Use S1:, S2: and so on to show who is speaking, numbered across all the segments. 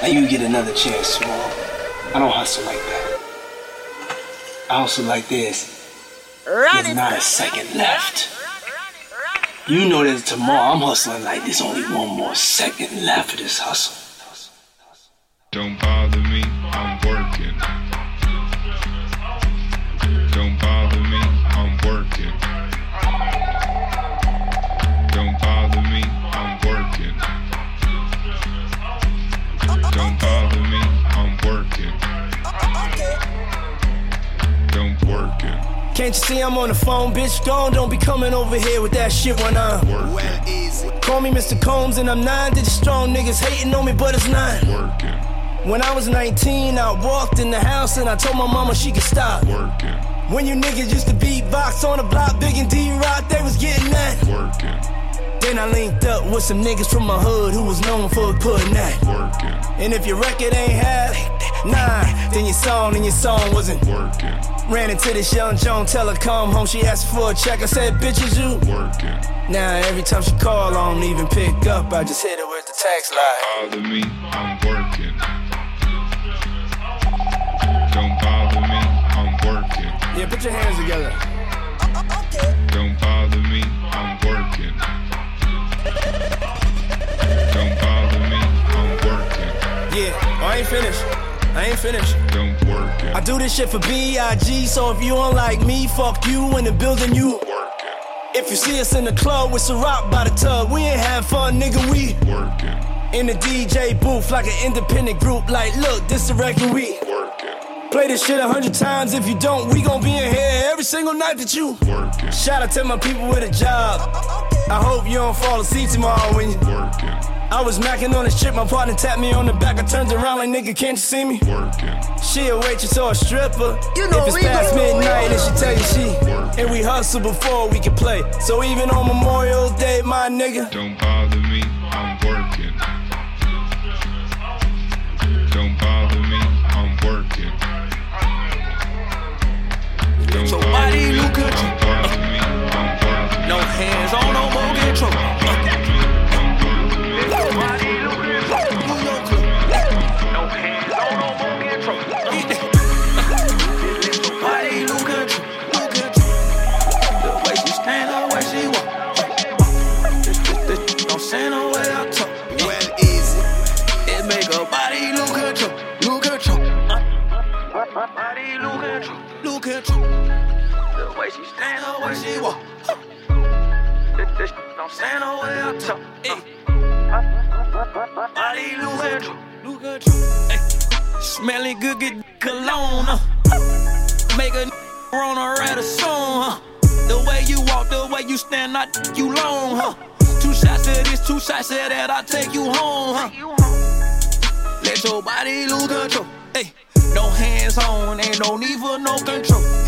S1: Now you get another chance, small. I don't hustle like that. I hustle like this. There's not a second left. You know that tomorrow I'm hustling like there's only one more second left of this hustle.
S2: Don't bother
S1: Can't you see I'm on the phone, bitch? Gone, don't be coming over here with that shit when I'm
S2: Working.
S1: Call me Mr. Combs and I'm nine digit strong. Niggas hating on me, but it's nine.
S2: Working.
S1: When I was 19, I walked in the house and I told my mama she could stop.
S2: Working.
S1: When you niggas used to beatbox on the block, Big and D Rock, they was getting that.
S2: Working.
S1: Then I linked up with some niggas from my hood who was known for putting that.
S2: Working.
S1: And if your record ain't half, nah, then your song and your song wasn't.
S2: Working.
S1: Ran into this young Joan, tell her come home, she asked for a check. I said, bitches, you.
S2: Working.
S1: Now every time she call, I don't even pick up. I just hit her with the text line.
S2: Don't bother me, I'm working. Don't bother me, I'm working.
S1: Yeah, put your hands together.
S2: Don't bother me, I'm working. Don't bother me, I'm working.
S1: Yeah, I ain't finished. I ain't finished.
S2: Don't work
S1: I do this shit for B.I.G. So if you don't like me, fuck you in the building, you.
S2: Work it.
S1: If you see us in the club with Ciroc by the tub, we ain't have fun, nigga. We
S2: Work it.
S1: in the DJ booth like an independent group. Like, look, this the record we
S2: Work it.
S1: play this shit a hundred times. If you don't, we gon' be in here every single night that you.
S2: Work it.
S1: Shout out to my people with a job. I hope you don't fall asleep tomorrow when you.
S2: Work it.
S1: I was macking on this shit, my partner tapped me on the back. I turned around like, nigga, can't you see me?
S2: Working. it.
S1: She a waitress or a stripper.
S3: You know
S1: if it's
S3: we
S1: past
S3: go.
S1: midnight and she tell you she. And we hustle before we can play. So even on Memorial Day, my nigga.
S2: Don't bother me, I'm working. Don't bother me, I'm working. Don't
S4: Your
S2: bother me,
S4: look good.
S2: Don't bother me, I'm working.
S4: No hands on, no The way she stand, the way she walk. This, this, don't say no way I talk. Body look good, look good. Ay. Smelling good, get cologne. Uh. Make a on a red a song, huh? The way you walk, the way you stand, I you long, huh? Two shots of this, two shots of that, I take you home, huh? Let your body lose control. Hey, no hands on, ain't no need for no control.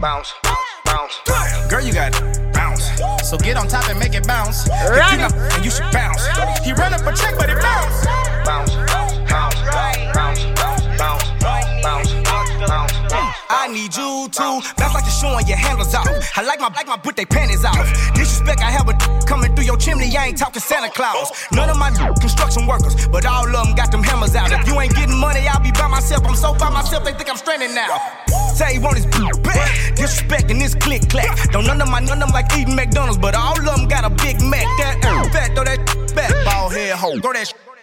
S3: bounce, bounce. Girl, you got bounce. So get on top and make it bounce. If you and you should bounce. He run up a check, but it bounce. Bounce, bounce, bounce, bounce, bounce, bounce, bounce, bounce.
S5: I need you to bounce like you're showing your handles off. I like my like my put they panties off. Disrespect, I have a coming your chimney. I ain't talking Santa Claus. None of my construction workers, but all of them got them hammers out. If you ain't getting money, I'll be by myself. I'm so by myself, they think I'm stranded now. Say he want his back. Disrespecting this click clack. Don't none of my none of them like eating McDonald's, but all of them got a Big Mac. That uh, fat, throw that back. Ball head hoe, throw that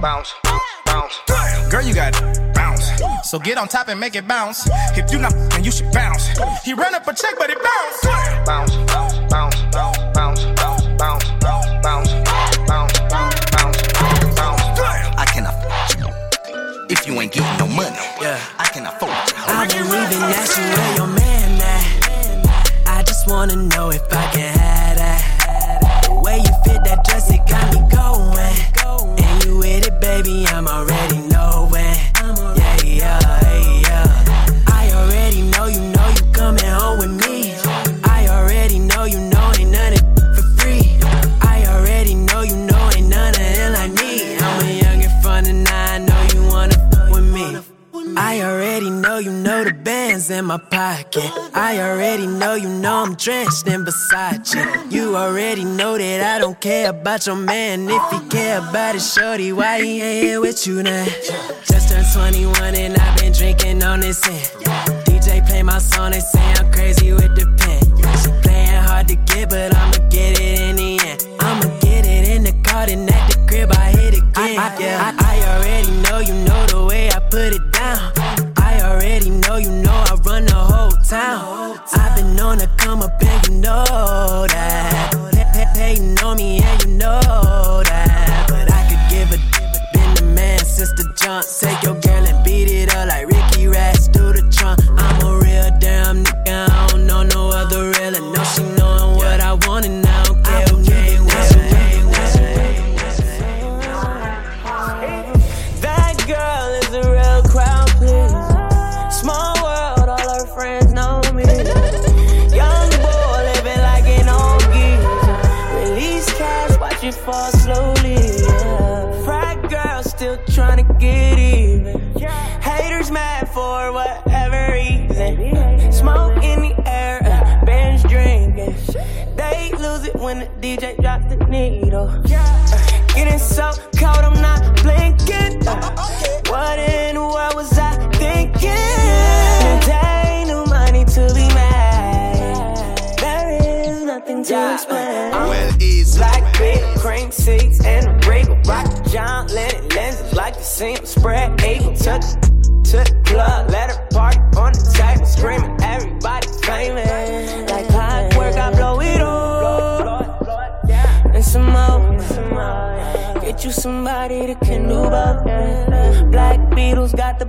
S5: bounce, bounce, bounce, bounce, you got bounce. So get on top and make it bounce. If you not, then you should bounce. He
S6: ran up a check, but it bounced.
S7: Bounce, bounce, bounce, bounce, bounce, bounce, bounce, bounce, bounce, bounce, bounce, bounce, bounce.
S6: I cannot if you ain't getting no money. Yeah, I can afford you.
S5: I believe in that you where your man at. I just wanna know if I can have that. The way you fit that dress, it got me going. Baby, I'm already knowing. Yeah, yeah, yeah. I already know you know you coming home with me. I already know you know the bands in my pocket. I already know you know I'm drenched in Versace. You You already know that I don't care about your man. If he care about his shorty, why he ain't here with you now? Just turned 21 and I've been drinking on this end. DJ play my song, they say I'm crazy with the pen. She playing hard to get, but I'ma get it in the end. I'ma get it in the car, then at the crib I again. yeah, I, I already know you know the way I put it down. I already know you know I run the whole town. I've been on the come up and you know that. Hating on me and you know that. But I could give a damn been the man since the jump. Take your girl and beat it up like Ricky Rats through the trunk. I'm a real damn nigga. I don't know no other real. And know she DJ drops the needle. Uh, Getting so cold, I'm not blinking. Uh, What in the world was I thinking? Ain't no money to be made. There is nothing to explain.
S6: Well, easy.
S5: Black big cream seats and a Regal rock John Lennon lenses like the same spread able to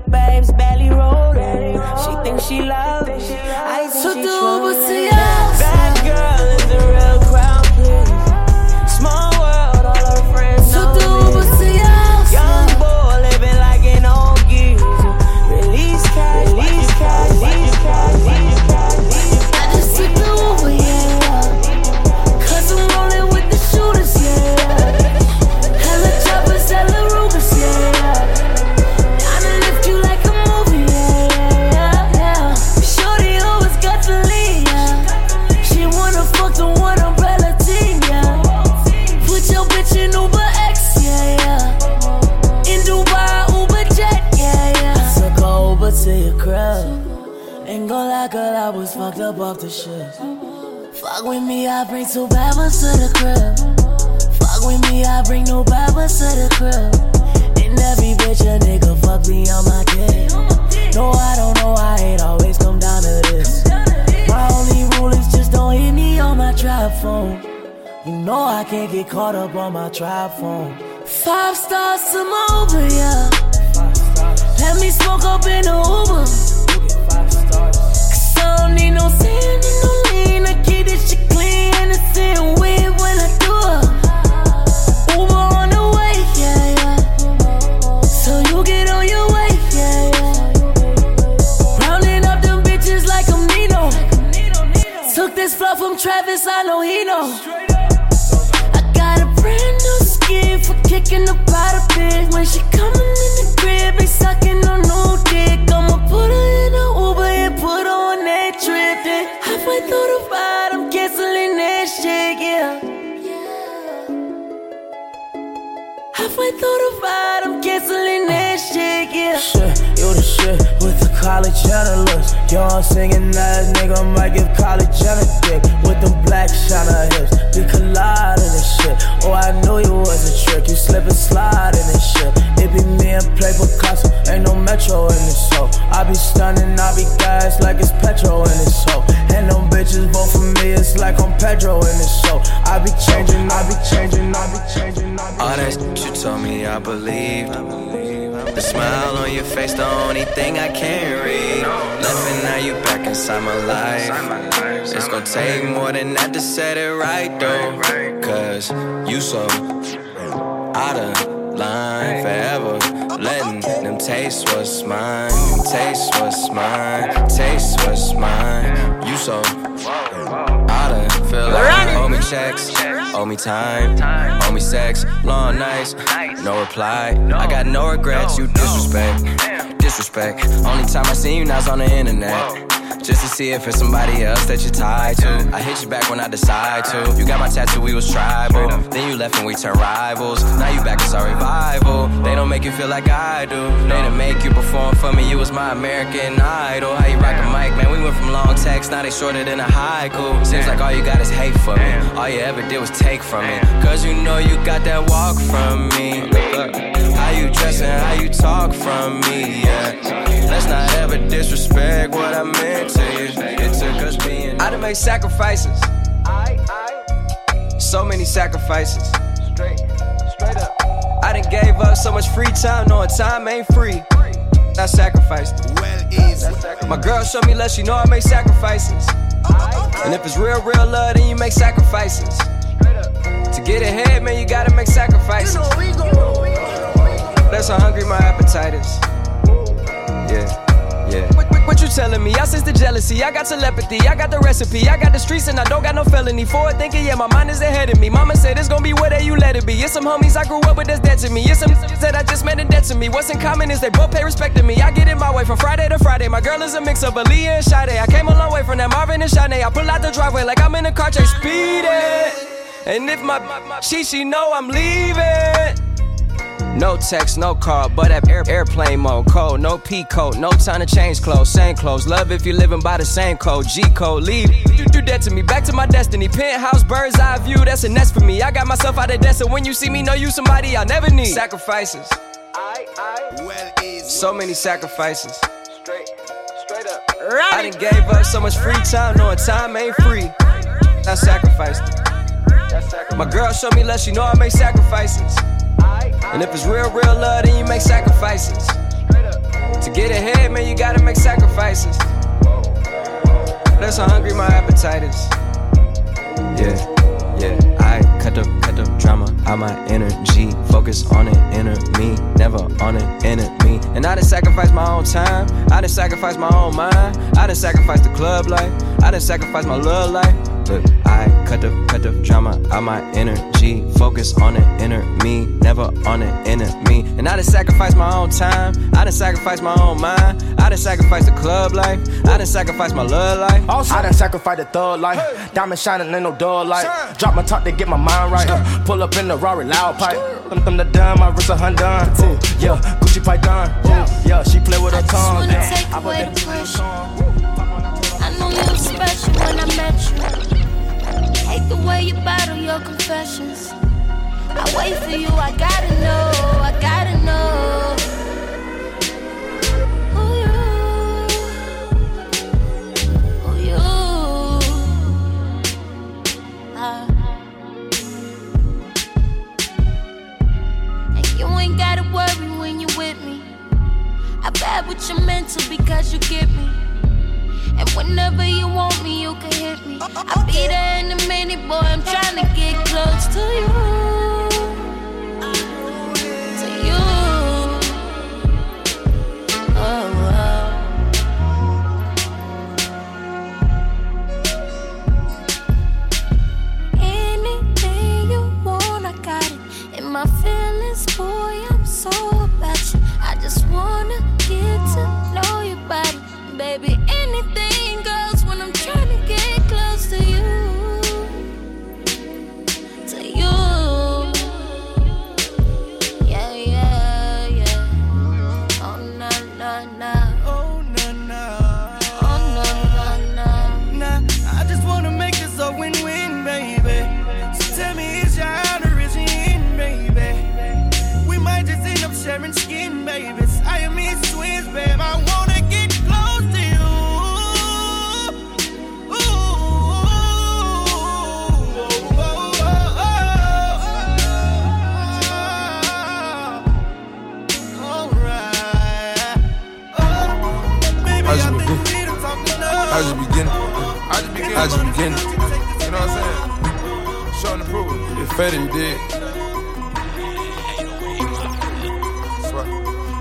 S5: babes
S8: bring two ones to the crib. Fuck with me, I bring no ones to the crib. And every bitch a nigga fuck me on my dick. No, I don't know, I ain't always come down to this. My only rule is just don't hit me on my trap phone. You know I can't get caught up on my trap phone. Five stars my Uber, yeah. Let me smoke up in the Uber. Cause I don't need no sand and no Travis, I know he know. I got a brand new skin for kicking the bottle bitch. When she coming in the crib, be sucking on no dick. I'ma put her in a Uber and put her on that trip. Then halfway through the ride, I'm canceling that shit, yeah. Halfway through the ride, I'm canceling that shit, yeah.
S5: Shit, you the shit with the college Young singing ass nigga might give college a dick with them black shiner hips. We collide in this shit. Oh, I knew you was a trick. You slip and slide in this shit. It be me and play Picasso. Ain't
S1: no metro in this show. I be stunning, I be gas like it's petrol in this show. And them bitches vote for me, it's like I'm Pedro in this show. I be changing, I be changing, I be changing, I be
S9: All that you told me, I believed. The smile on your face, the only thing I can't read. Nothing, now you back inside my life. It's gonna take more than that to set it right, though. Cause you so out of line forever. Letting them taste what's mine. Taste what's mine. Taste what's mine. You so out of feel like me checks, owe me time, owe me sex, long nights, no reply. I got no regrets, you disrespect, disrespect. Only time I seen you now's on the internet. Just to see if it's somebody else that you're tied to. I hit you back when I decide to. You got my tattoo, we was tribal. Then you left and we turned rivals. Now you back, it's our revival. They don't make you feel like I do. They didn't make you perform for me. You was my American idol. How you rock the mic, man? We went from long text, now they shorter than a high haiku. Seems like all you got is hate for me. All you ever did was take from me. Cause you know you got that walk from me. Look, how you dress and how you talk from me, yeah. Let's not ever disrespect what I meant to you. It took us being. I done made sacrifices. So many sacrifices. Straight, straight up. I done gave up so much free time, knowing time ain't free. I sacrificed it.
S10: Well, easy.
S9: My girl showed me love, she know I make sacrifices. And if it's real, real love, then you make sacrifices. To get ahead, man, you gotta make sacrifices. That's how hungry my appetite is. Yeah, yeah. What, you telling me? I sense the jealousy. I got telepathy. I got the recipe. I got the streets and I don't got no felony. Forward thinking, yeah, my mind is ahead of me. Mama said it's gonna be where you let it be. It's some homies I grew up with that's dead to me. It's some that I just met and dead to me. What's in common is they both pay respect to me. I get in my way from Friday to Friday. My girl is a mix of Aaliyah and Sade. I came a long way from that Marvin and Shanae. I pull out the driveway like I'm in a car chase speeding. And if my she she know I'm leaving. No text, no call, but at air, airplane mode. Code, no P code, no time to change clothes, same clothes. Love if you're living by the same code. G code, leave. You do that to me, back to my destiny. Penthouse, bird's eye view, that's a nest for me. I got myself out of debt, so when you see me, know you somebody I never need. Sacrifices,
S10: Well, easy.
S9: so many sacrifices. Straight, straight up. I done gave up so much free time, knowing time ain't free. I sacrificed it. My girl showed me love, she know I make sacrifices. And if it's real, real love, then you make sacrifices. To get ahead, man, you gotta make sacrifices. That's how hungry my appetite is. Yeah, yeah. I cut the cut the drama out my energy. Focus on an inner me, never on an enemy. And I done sacrifice my own time. I done sacrifice my own mind. I done sacrifice the club life. I done sacrifice my love life. Look, I cut the cut the drama out my energy. Focus on an inner me, never on an enemy. And I done sacrifice my own time. I done sacrifice my own mind. I done sacrifice the club life. I done sacrifice my love life.
S1: Also, I done sacrificed the thug life. Diamond shining, ain't no dull light. Drop my top to get my mind right. Pull up in the Rari loud pipe. Them, them the dime, my wrist a hundred. Yeah, Gucci Python. Yeah, she play with her
S11: I just
S1: tongue.
S11: wanna take away the pressure. I knew you were special when I met you. Hate the way you battle your confessions. I wait for you, I gotta know, I gotta know. Bad with your mental because you get me. And whenever you want me, you can hit me. I'll be there in a minute, boy. I'm trying to get close to you. It. You know
S12: what I'm saying? Showing the proof. Fair that you did.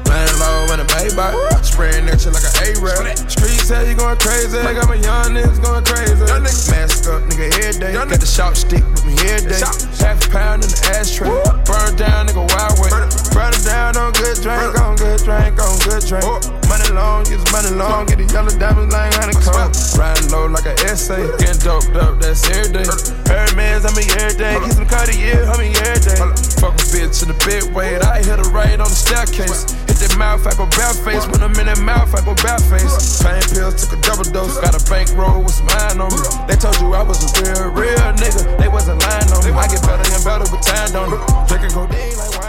S12: Laying low in a Maybach, spraying that shit like an A-rap. Streets say you going crazy, I got my young niggas going crazy. Mask up, nigga, every day. Got the sharp stick with me every day. Half a pound in the ashtray. Burn down, nigga, wild way. Burn it down on good drink, on good drink, on good drink. Money long, get money long, get the yellow diamonds like honeycomb. Riding low like an essay, getting doped up, that's every day. Every man's on me every day, keep some Cartier, I mean every day. Fuck a bitch in the bed, wait, I hit her right on the staircase. Hit that mouth, I go bad face. When I'm in that mouth, I go bad face. Pain pills, took a double dose. Got a bankroll with some iron on me. They told you I was a real, real nigga. They wasn't lying on me. I get better and better with time, don't it? Drinking codeine like wine,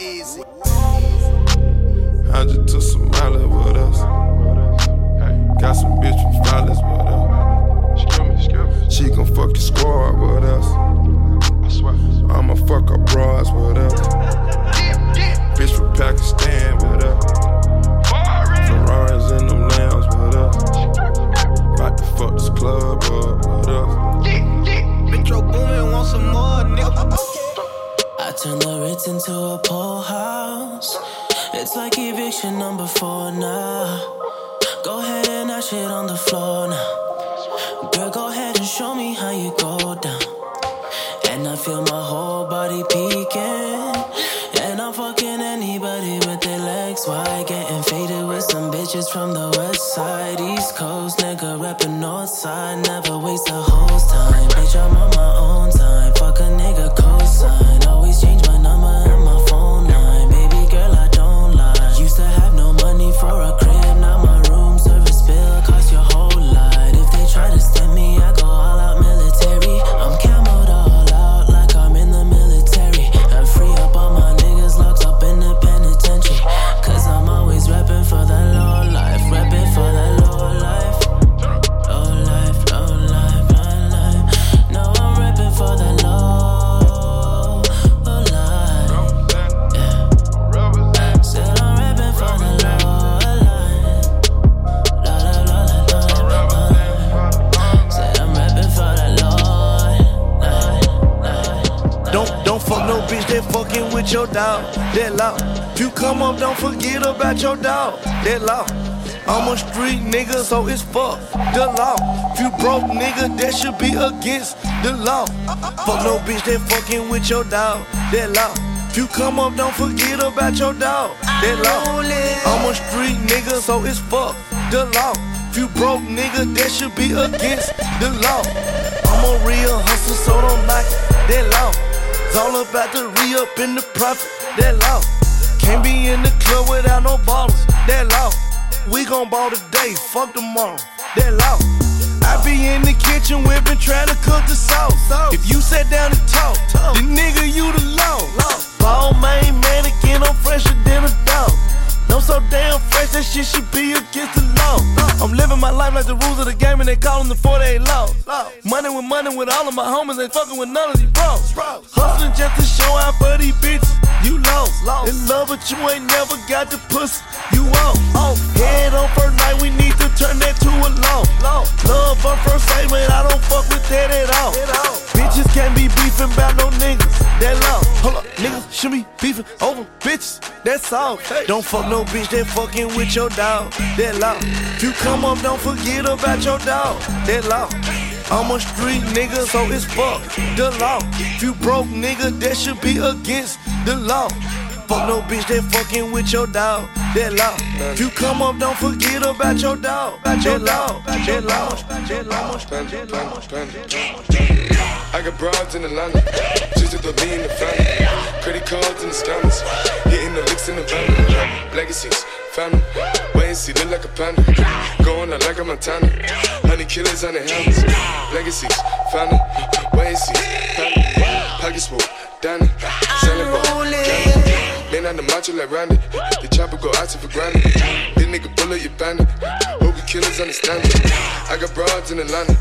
S5: easy.
S12: Took some Miley with us. Got some bitch from Flawless with us. She gon' fuck your squad with us. I'ma fuck her bras with us. Bitch from Pakistan with us. Ferraris in them lambs with us. About to fuck this club up with us.
S5: Metro Boomin want some more,
S9: into a poor house. It's like eviction number four now. Go ahead and I shit on the floor now. Girl, go ahead and show me how you go down. And I feel my whole body peeking. And I'm fucking anybody with their legs wide. Getting faded with some bitches from the west side, east coast. Nigga rapping north side. Never waste a host
S13: with your dog. That law. If you come up, don't forget about your dog. That law. I'm a street nigga, so it's fuck the law. If you broke nigga, that should be against the law. Fuck no bitch that fucking with your dog. That law. If you come up, don't forget about your dog. That law. I'm a street nigga, so it's fuck the law. If you broke nigga, that should be against the law. I'm a real hustler, so don't knock. That law. All about the re up in the profit. That law. Can't be in the club without no ballers. That law. We gon' ball today, fuck tomorrow. That law. I be in the kitchen whipping, trying to cook the sauce. If you sat down and talk, the nigga you the law. Ball main mannequin, I'm fresher than a dog. I'm so damn fresh, that shit should be against the law. I'm living my life like the rules of the game, and they callin' the four 48 laws. Money with money with all of my homies, ain't fucking with none of these bros. Hustling just to show out for these bitches. You lost, in love, but you ain't never got the pussy. You won't. Head on first night, we need to turn that to a law. Love on first sight, man, I don't fuck with that at all. Bitches can't be beefing about no niggas. That law. Hold up, niggas should be beefing over bitches. That's all. Don't fuck no bitch that fucking with your dog. That law. If you come up, don't forget about your dog. That law. I'm a street nigga, so it's fuck the law. If you broke nigga, that should be against the law. Fuck no bitch that fucking with your dog. That law. If you come up, don't forget about your dog. That law. That law. Law. That law.
S12: I got broads in Atlanta, just to be in the family. Credit cards in the scammers, hitting the licks in the van. Legacies, family, wait and see, look like a panda. Going out like a Montana, honey killers on the helmets. Legacies, family, wait and see, family. Pockets full, Danny, selling ball, Man on the macho like Randy, the chopper go out for granted. This nigga bullet, you bandit. Hope killers understand it. I got broads in Atlanta,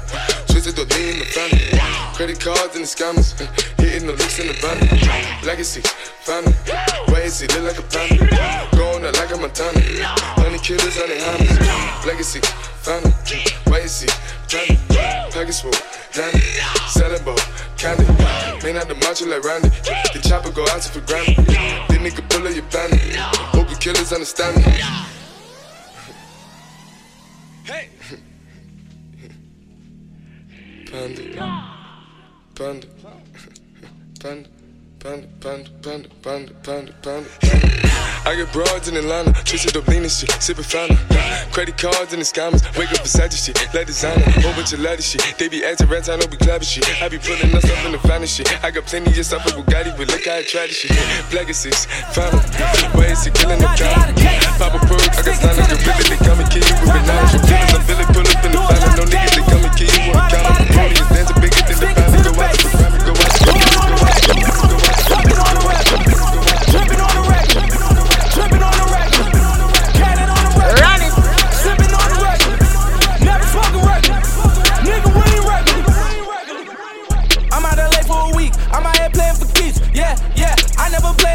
S12: twisted the lean in the family. Credit cards and the scammers, hitting the licks in the van. Legacy, family, wait and see, look like a panda. Going
S14: up like a Montana. Honey killers, on honey hunters. Legacy, it. Wait and see, Johnny. Package full, Selling boat, candy. Clean out the macho like Randy. The chopper go out for granted. This nigga pull up your bandit. Hope the killers understand me.
S15: Hey.
S14: Panda. Panda. Panda. Panda, panda, panda, panda, panda, panda. I get broads in Atlanta, lean and shit, sippin' fountain. Credit cards and the scammers, wake up beside shit, like designer, whole bunch of ladder shit. They be acting rats, I know we clapping shit. I be pulling us up in the finest shit. I got plenty of stuff with Bugatti, but look how I try this shit. Black is six, fountain, where is it killing the counter? Pop a perk, I got signed like a gorilla, they come and kill you with bananas. Feelings, I'm feeling, pull up in the finest, no niggas, they come and kill you on the counter. Is dancing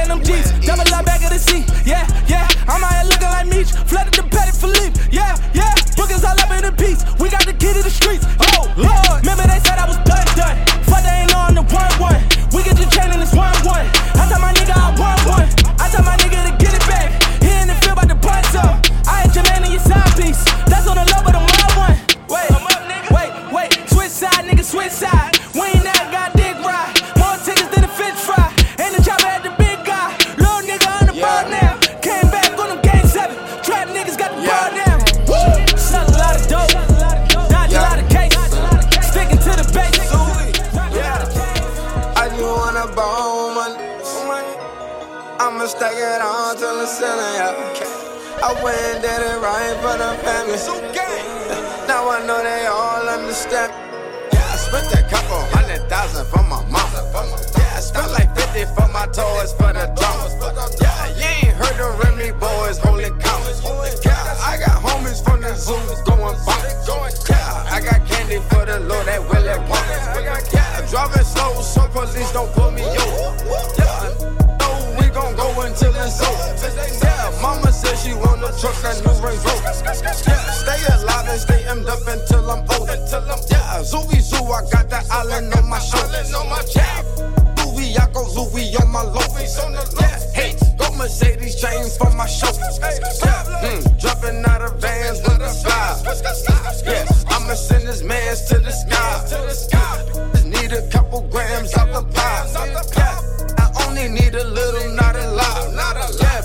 S16: in them Jeeps. Double up back of the seat. Yeah, yeah. I'm out here looking like Meech. Flooded the Petty Philippe. Yeah, yeah. Bookings all up in the piece. We got the key to the streets. Oh, Lord. Remember they said I was
S17: stack it on till the ceiling, yeah. I went and did it right for the family. Now I know they all understand. Yeah, I spent a couple hundred thousand for my mama. Yeah, I spent like 50 for my toys for the drama. Yeah, you ain't heard the Remy boys holding commas. Yeah, I got homies from the zoo going bonkers. Yeah, I got candy for the Lord that will it want. Yeah, driving slow so police don't pull me over. Yeah, gon' go until it's over. Yeah, mama said she wanna truck that new Range Rover. Yeah, stay alive and stay emmed up until I'm older. Yeah, Zooey Zoo, I got that island on my shoulder. Yeah, Louis, I go Louis on my low. Yeah, hey, go Mercedes chains for my show. Yeah, mm, jumping out of vans with the fly. Yeah, I'ma send this mans to the sky. Just need a couple grams out the pie. Only need a little, not a lot. Yeah,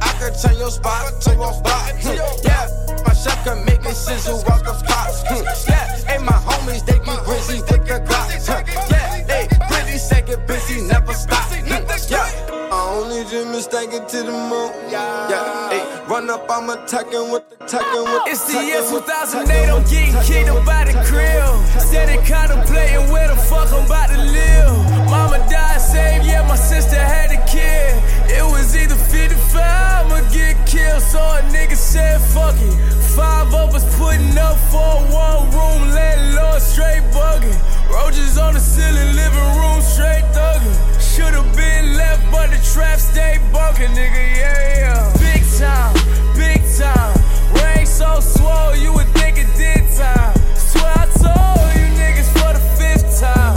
S17: I could turn your spot to a spot. Hmm, Yeah, my chef can make it sizzle off the spots. Hmm, Yeah, and my homies, they get busy with the glocks. Huh, Yeah, they really say get busy, never stop. Hmm, Yeah. I only just mistake it to the moon. Yeah, hey, run up, I'm attacking with the attacking with the
S16: It's the year 2008, I'm getting kicked up by the crib. Steady contemplating where the fuck I'm about to live. Mama died same year my sister had a kid. It was either 55 or get killed, so a nigga said fuck it. Five of us putting up for one room landlord straight bugging. Roaches on the ceiling, living room straight thugging. Should've been left, but the trap stayed bunking, nigga, yeah, yeah. Big time, big time. Rain so swole, you would think it did time. Swear I told you niggas for the fifth time.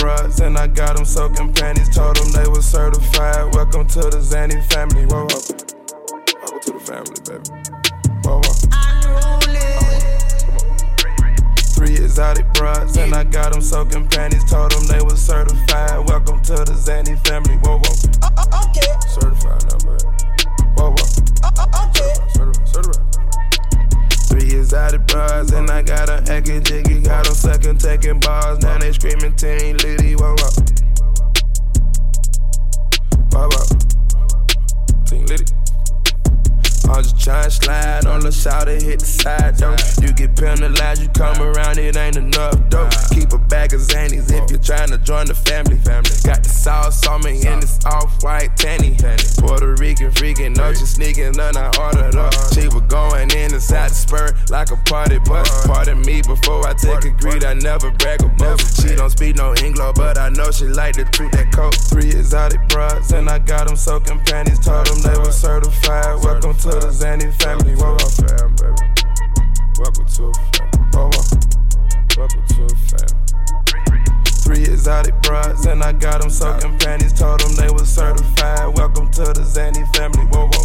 S14: Bras, and I got them soaking panties. Told them they were certified. Welcome to the Zanny family. Whoa, whoa. Welcome to the family, baby. Whoa, whoa.
S12: Three exotic broads, and I got them soaking panties. Told them they was certified. Welcome to the Zanny family. Whoa, whoa. Oh, oh,
S5: okay,
S12: Certified number. Exotic bras, and I got a acting jiggy. Got them second taking bars. Now they screaming Team Liddy. Whoa, whoa. Whoa, whoa. Team Liddy. I'm just tryna slide on the side and hit the side though. You get penalized, you come around, it ain't enough though. Keep a bag of Xannies if you're tryna join the family. Got the sauce on me and it's off white tanny. Puerto Rican freaking, no, she sneaking, none I ordered up. She was going in inside the spur like a party bus. Pardon me before I take a greed, I never brag about. She don't speak no English, but I know she like the truth that coat. Three exotic bras, and I got them soaking panties. Told them they were certified. Welcome to the Zanny family. Whoa, whoa, fam, baby. Welcome to a fam. Whoa, whoa. Welcome to a fam. Three exotic bras, and I got them soaking panties. Told them they was certified. Welcome to the Zanny family. Whoa, whoa.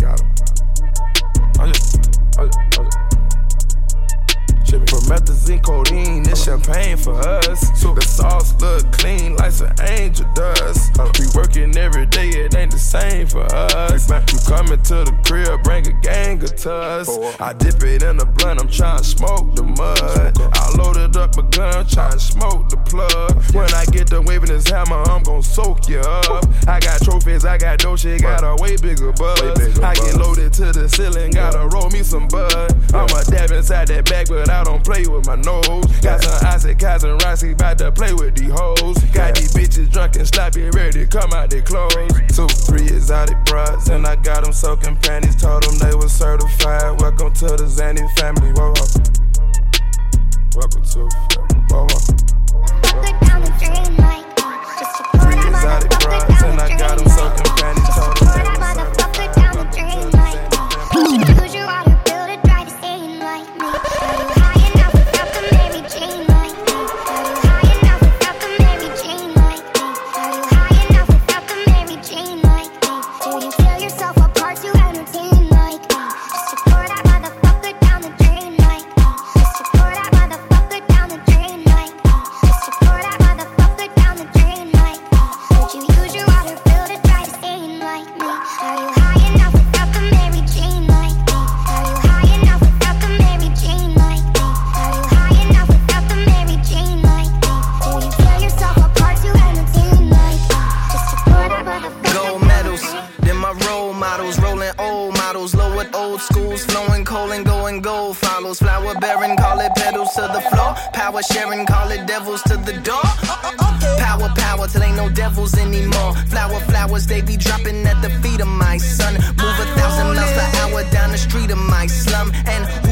S12: Got 'em. Oh, yeah. Oh, yeah. Oh, yeah. Promethazine, codeine, this champagne for us. So the sauce look clean like some angel dust. We working every day, it ain't the same for us. You coming to the crib, bring a gang of tuss. I dip it in the blunt, I'm trying to smoke the mud. I loaded up a gun, trying to smoke the plug. When I get done waving this hammer, I'm gon' soak you up. I got trophies, I got dough, shit, got a way bigger buzz. I get loaded to the ceiling, gotta roll me some bud. I'ma dab inside that bag, but I don't play with my nose. Got some Isaac, Kaz, and Rossi, bout to play with these hoes. Got these bitches drunk and sloppy, ready to come out their clothes. Two, three exotic bras, and I got them soaking panties. Told them they was certified. Welcome to the Zanny family. Whoa, whoa. Welcome to the family. Whoa, whoa. Three exotic bras, and I got them soaking panties. Told
S5: floor. Power sharing, call it devils to the door. Power, power, till ain't no devils anymore. Flower, flowers, they be dropping at the feet of my son. Move a thousand miles per hour down the street of my slum. And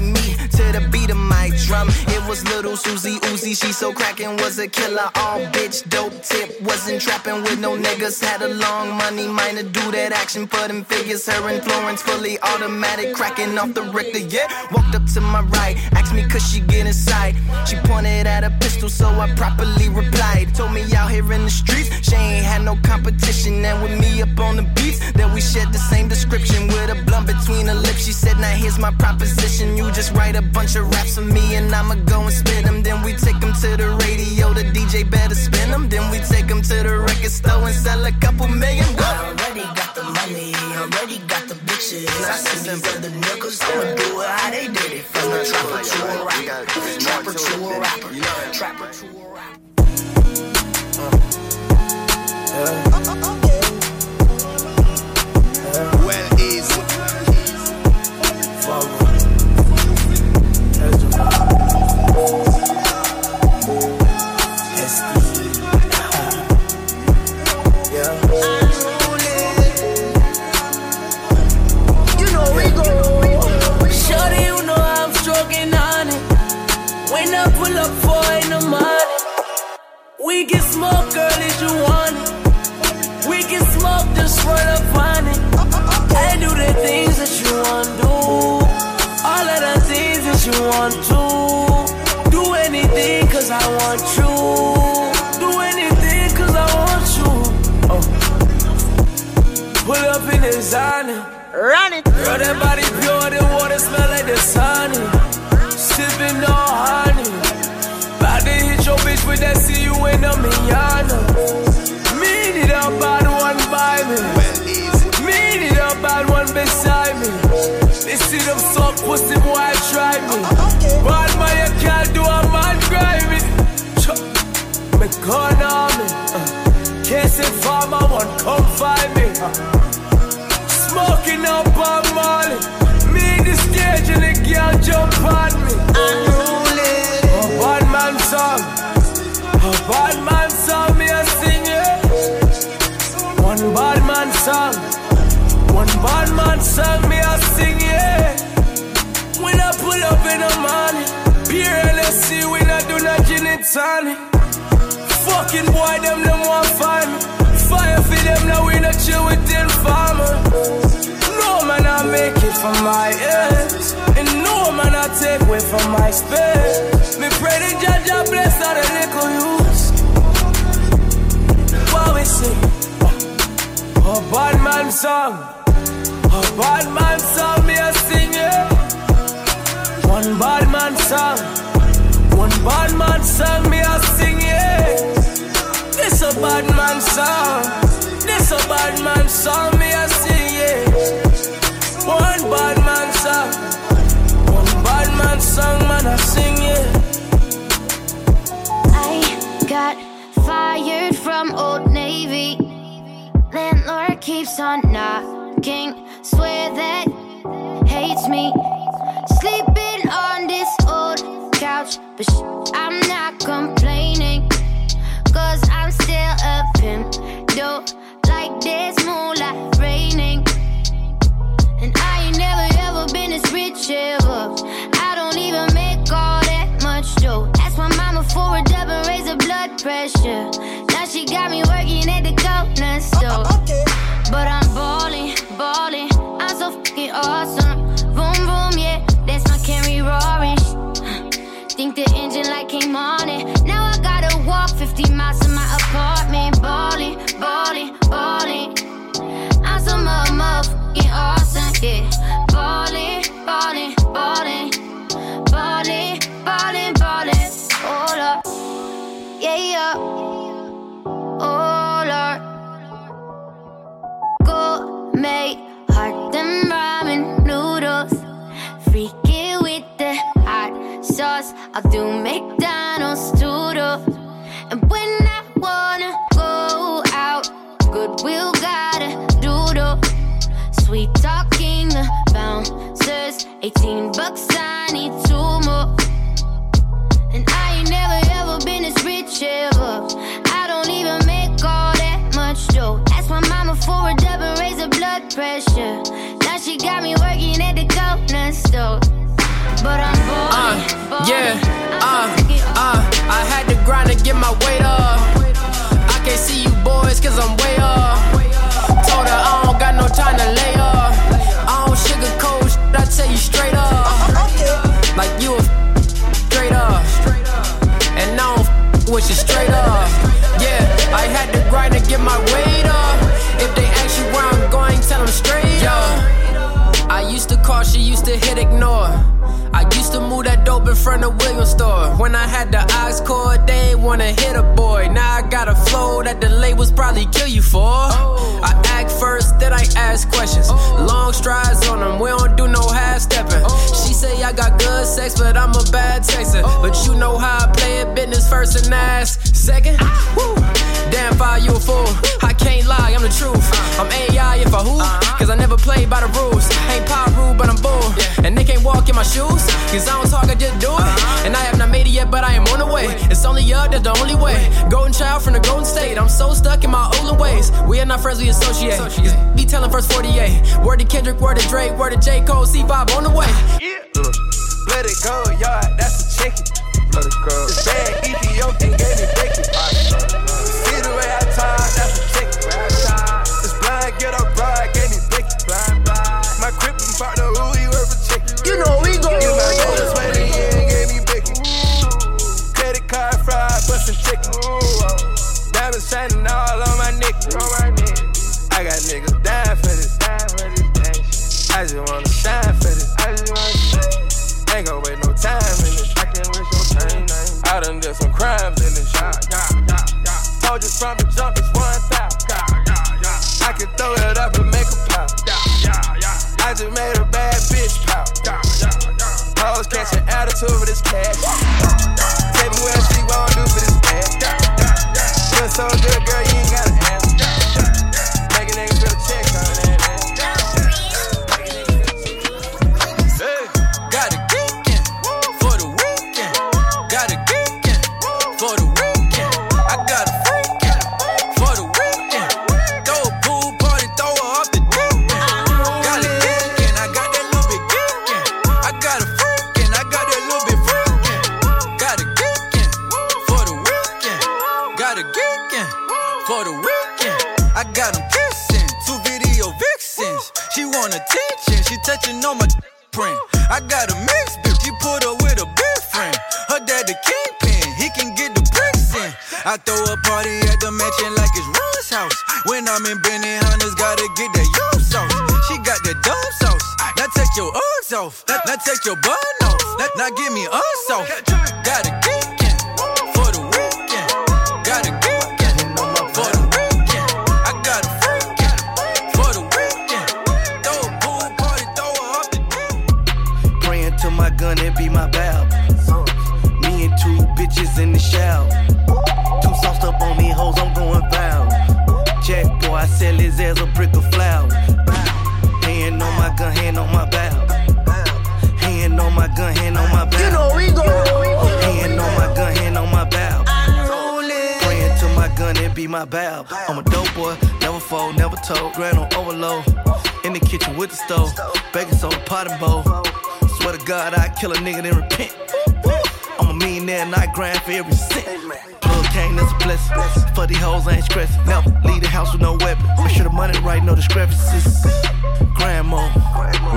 S5: meet to the beat of my drum? It was little Susie Uzi, she so crackin' was a killer. All bitch, dope tip, wasn't trapping with no niggas. Had a long money, minor do that action for them figures. Her and Florence fully automatic, cracking off the Richter. Yeah, walked up to my right, asked me could she get inside. She pointed at a pistol, so I properly replied. Told me out here in the streets, she ain't had no competition. And with me up on the beats, that we shared the same description with a blunt between her lips. She said, Now here's my proposition. You just write a bunch of raps for me, and I'ma go and spit them. Then we take them to the radio, the DJ better spin them. Then we take them to the record store and sell a couple million.
S9: I already got the money, already got the bitches. I see for the niggas, I'ma do it how they did it. From a trapper to a rapper, trapper to a rapper, trapper to a rapper.
S5: Well, easy.
S9: You I pull up four in the morning, we can smoke, girl, if you want it. We can smoke, just run up on it. And do the things that you want to do. All of the things that you want to. Do anything, cause I want you. Do anything, cause I want you. Oh. Pull up in designer. Run it. Girl, that body pure, the water
S16: beside me. They see them suck pussy boy try me. Bad man you can't do a man grimy. Me gun on me. Uh. Case farmer one come find me. Uh. Smoking up on Molly. Me in the stage and the girl jump on me. Unruly. A bad man song. A bad man song me a sing it. One bad man song. One bad man song me a sing it. When I pull up in the morning, beer LSC, we not do no gin and tonic. Fucking boy, them them want find me. Fire for them, now we not chill with them farmer. No man, I make it from my ends. And no man, I take away from my space. Me pray the judge, I bless all the little youths. What we sing? A bad man song. Bad man song, me a sing it. One bad man song. One bad man song, me a sing it. This a bad man song. This a bad man song, me a sing it. One bad man song. One bad man song, man I sing it.
S18: I got fired from Old Navy. Landlord keeps on knocking. Swear that hates me. Sleeping on this old couch, but sh- I'm not complaining. Cause I'm still a pimp. Though, like there's moonlight raining. And I ain't never ever been this rich ever. I don't even make all that much dough. Ask my mama for a double raise her blood pressure. Now she got me working at the corner store. But I'm balling, balling. So fucking awesome. Boom, boom, yeah. That's my Camry roaring. Think the engine light came on it. Now I gotta walk 50 miles to my apartment. Balling, balling, balling. I'm so mu- motherfucking awesome, yeah. Ballin', ballin', ballin', ballin', ballin', ballin'. Hold up, yeah, yeah. Oh Lord, go make hot them ramen noodles. Freaky with the hot sauce. I'll do McDonald's doodle. And when I wanna go out, Goodwill gotta doodle. Sweet talking the bouncers. 18 bucks, I need two more. And I ain't never ever been this rich ever. For a double raise of blood pressure. Now she got me working at the corner store. But I'm
S19: Uh,
S18: bored.
S19: yeah, uh, uh, I had to grind to get my weight up. Front of Williams store. When I had the ox cord, they ain't wanna hit a boy. Now I got a flow that the labels probably kill you for. Oh. I act first, then I ask questions. Oh. Long strides on them, we don't do no half stepping. Oh. She say I got good sex, but I'm a bad texter. But you know how I play it, business first and last. Second, ah, woo. Damn, fire, you a fool. I can't lie, I'm the truth. I'm AI if I who? Uh-huh. Cause I never played by the rules. Ain't power rude, but I'm bull. And they can't walk in my shoes. Cause I don't talk, I just do it. Uh-huh. And I have not made it yet, but I am on the way. It's only up, that's the only way. Golden child from the Golden State. I'm so stuck in my olden ways. We are not friends, we associate. It's be telling first 48. Word to Kendrick, word to Drake, word to J. Cole, C5 on the way. Yeah.
S12: Let it go, y'all, that's a chicken. Let it go. This bad Ethiopian gave me bacon. Blind get up bride gave me bacon. My crippin' partner, who he worth a chicken. You know we go. Get my goals when he in, gave me bacon. Credit card fraud, bustin' chicken. Diamonds shining all on my neck. I got niggas dying for this. I just wanna shine for this. I just wanna shine. Ain't gon' wait no time in this. I can't waste no time. I done did some crimes in this shit. Told you from the jump, it's one thousand. I can throw it up and make a pop.
S20: I just made a bad bitch pop. Hoes catching attitude for this cash. Tell me what she won't do for this bag. Feel so good, girl, you ain't gotta touching on my print. I got a mixed bitch, she put her with a big friend. Her dad the kingpin, he can get the bricks in. I throw a party at the mansion like it's Ron's house. When I'm in Benihanas, gotta get that yum sauce. She got that dumb sauce. Now take your Uggs off. Now, now take your bun off. Now, now give me unsoft. Got a geekin'
S13: sell his ass a brick of flour. Hand on my gun, hand on my Bible. Hand on my gun, hand on my Bible. You know we go. Hand on my gun, hand on my Bible. Praying to my gun, it be my Bible. I'm a dope boy, never fold, never told. Grand on overload. In the kitchen with the stove. Baking soda, pot and bowl. Swear to God, I kill a nigga then repent. I'm a millionaire and I grind for every cent. Plug came, that's a blessing. For these hoes, I ain't stressing. Never leave the house with no weapon. Make sure the money right, no discrepancies. Grandma.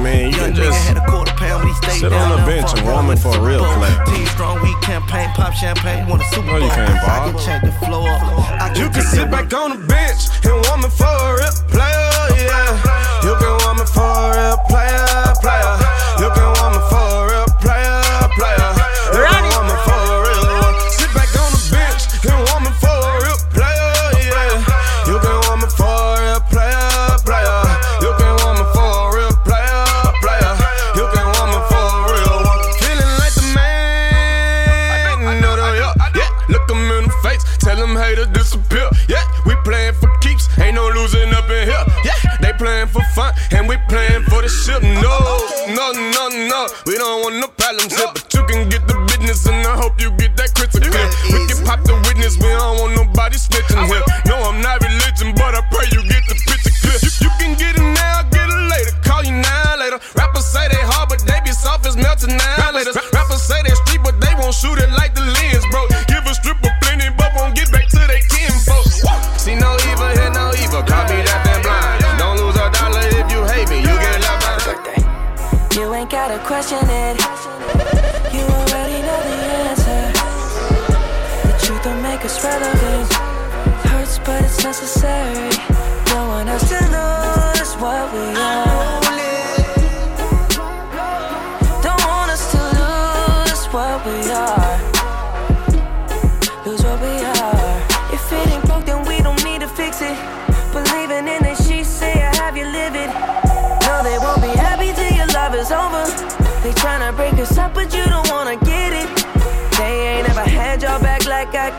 S2: Man, you
S13: Young
S2: can just
S13: had a quarter pound, but he stayed
S2: sit
S13: down
S2: on the bench and warm
S13: around
S2: it for a real
S13: Super Bowl.
S2: clap.
S13: Team strong, we campaign, pop champagne, want a Super
S2: No, you can't,
S13: I can check the flow up. I
S14: You
S13: can
S14: can sit back on the bench and warm it for a real player, yeah. You can warm it for a real player, player. No, no, no, no, we don't want no problems here, but you can get the business, and I hope you get that clear. We can pop the witness, we don't want nobody snitching here. No, I'm not religion, but I pray you get the picture clear. You, you can get it now, get it later, call you now later. Rappers say they hard, but they be soft as melting now later. Rappers say they street, but they won't shoot it
S8: ain't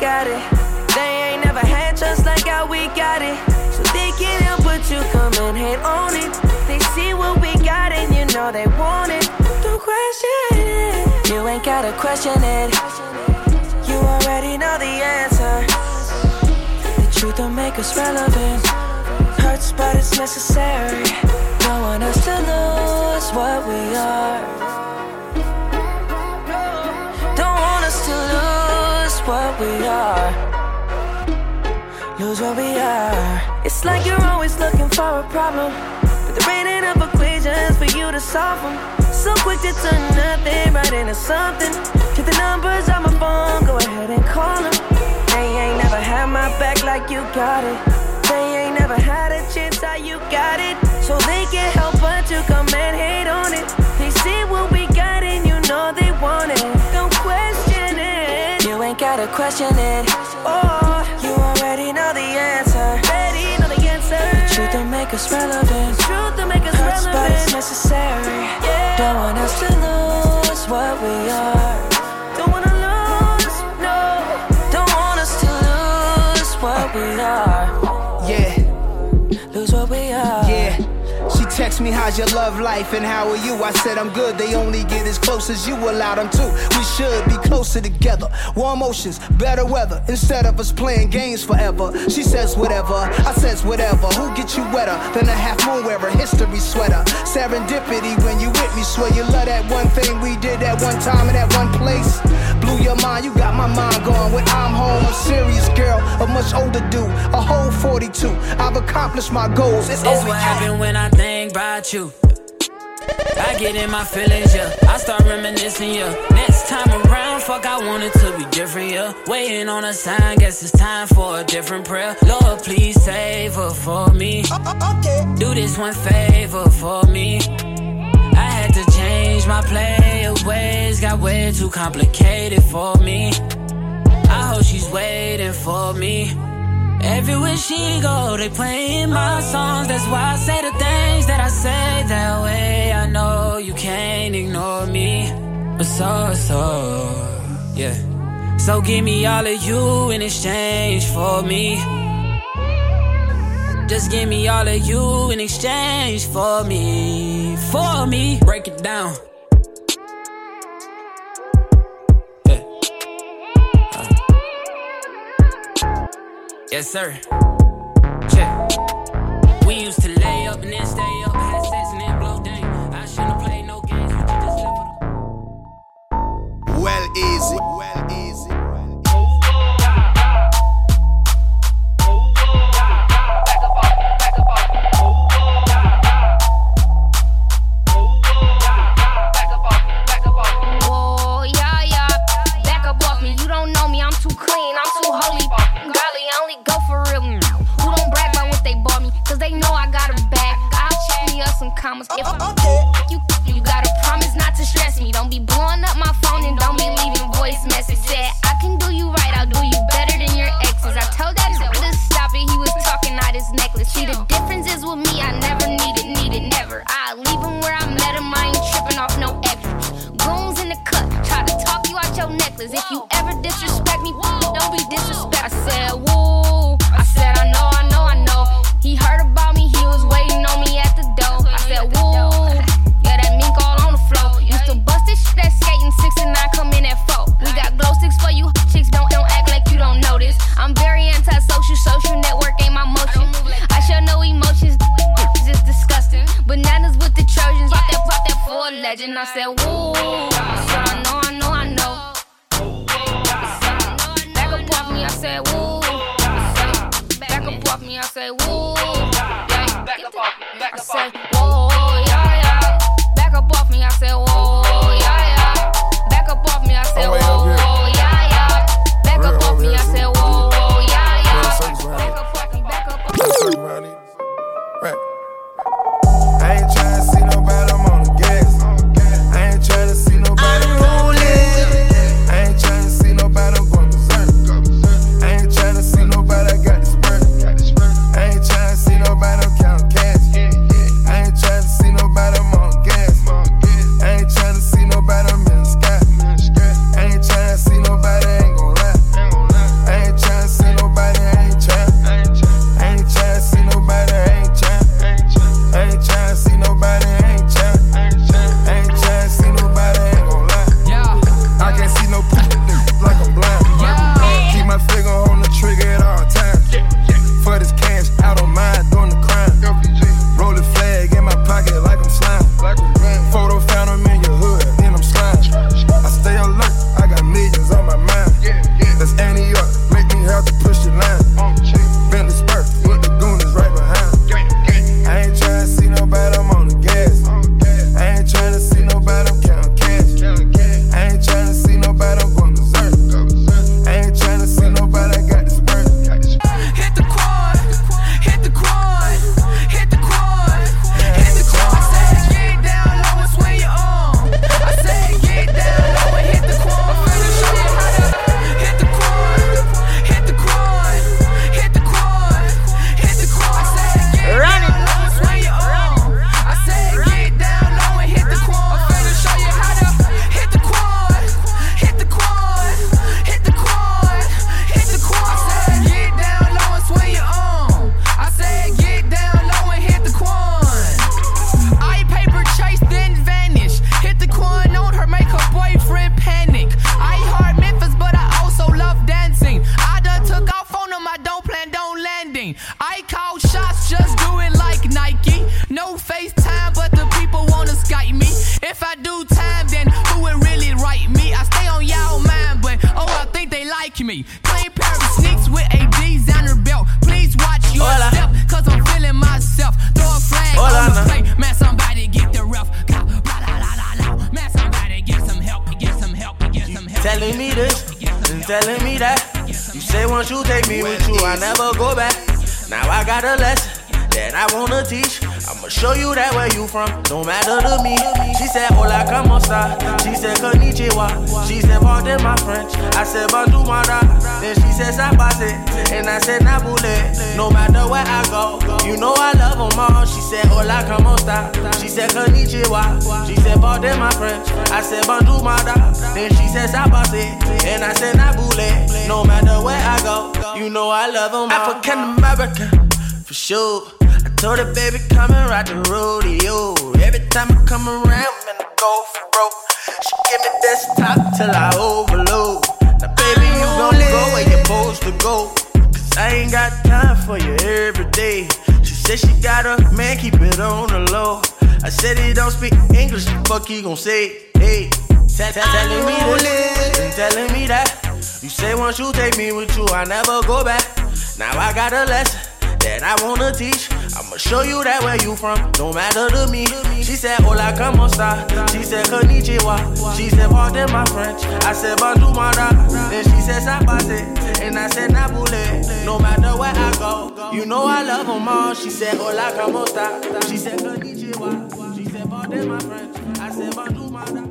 S8: Got it. They ain't never had just like how we got it. So they can't help but you come and hate on it. They see what we got and you know they want it. Don't question it. You ain't gotta question it. You already know the answer. The truth don't make us relevant. Hurts, but it's necessary. Don't want us to lose what we are. What we are. Lose what we are. It's like you're always looking for a problem. But there ain't enough equations for you to solve them. So quick to turn nothing right into something. Get the numbers on my phone, go ahead and call them. They ain't never had my back like you got it. They ain't never had a chance how you got it. So they can't help but to come and hate on it. They see what we got and you know they want it. Don't question gotta question it. Oh, you already know the answer. Already know the answer. The truth don't make us relevant. truth don't make us Hurts, relevant. but it's
S21: necessary.
S22: Text me, how's your love life and how are you? I said I'm good, they only get as close as you allow them to. We should be closer together. Warm oceans, better weather, instead of us playing games forever. She says whatever, I says whatever. Who gets you wetter than a half moon wearer, history sweater? Serendipity when you with me, swear you love that one thing we did that one time in that one place. Blew your mind, you got my mind going. When I'm home, I'm serious, girl, a much older dude, a whole 42. I've accomplished my goals. It's
S21: It's
S22: over.
S21: what happened when I think about you. I get in my feelings, yeah. I start reminiscing, yeah. Next time around, fuck, I want it to be different, yeah. Waiting on a sign, guess it's time for a different prayer. Lord, please save her for me. Uh, uh, Do this one favor for me. Change my player ways, got way too complicated for me. I hope she's waiting for me. Everywhere she go, they playing my songs. That's why I say the things that I say that way. I know you can't ignore me, but so so yeah. So give me all of you in exchange for me. Just give me all of you in exchange for me, for me. Break it down. Yes, sir. Check. We used to
S23: If you, you gotta promise not to stress me. Don't be blowing up my phone and don't be leaving voice message. Said, I can do you right. I'll do you better than your exes. I told that to stop it. He was talking out his necklace. See, the difference is with me. I never needed, needed, never. I leave him where I met him. I ain't tripping off no extras. Goons in the cut, try to talk you out your necklace. If you I said, ain't
S24: got
S13: time
S16: for you every day. She said she got a man, keep it on the low. I said he don't speak English, fuck he gon' say? Hey, tell, tell, telling me this and telling me that. You say once you take me with you, I never go back. Now I got a lesson that I wanna teach. I'ma show you that where you from, don't matter to me. She said, Hola, como esta? She said, Konnichiwa. She said, Pardon my French. I said, Bonjour, mara. Then she said, Sabase. And I said, Nabule. No matter where I go, you know I love them all. She said, Hola, como esta? She said, Konnichiwa. She said, Pardon my French. I said, Bonjour, mara.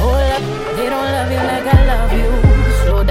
S19: Hold up, they don't love you like I love you.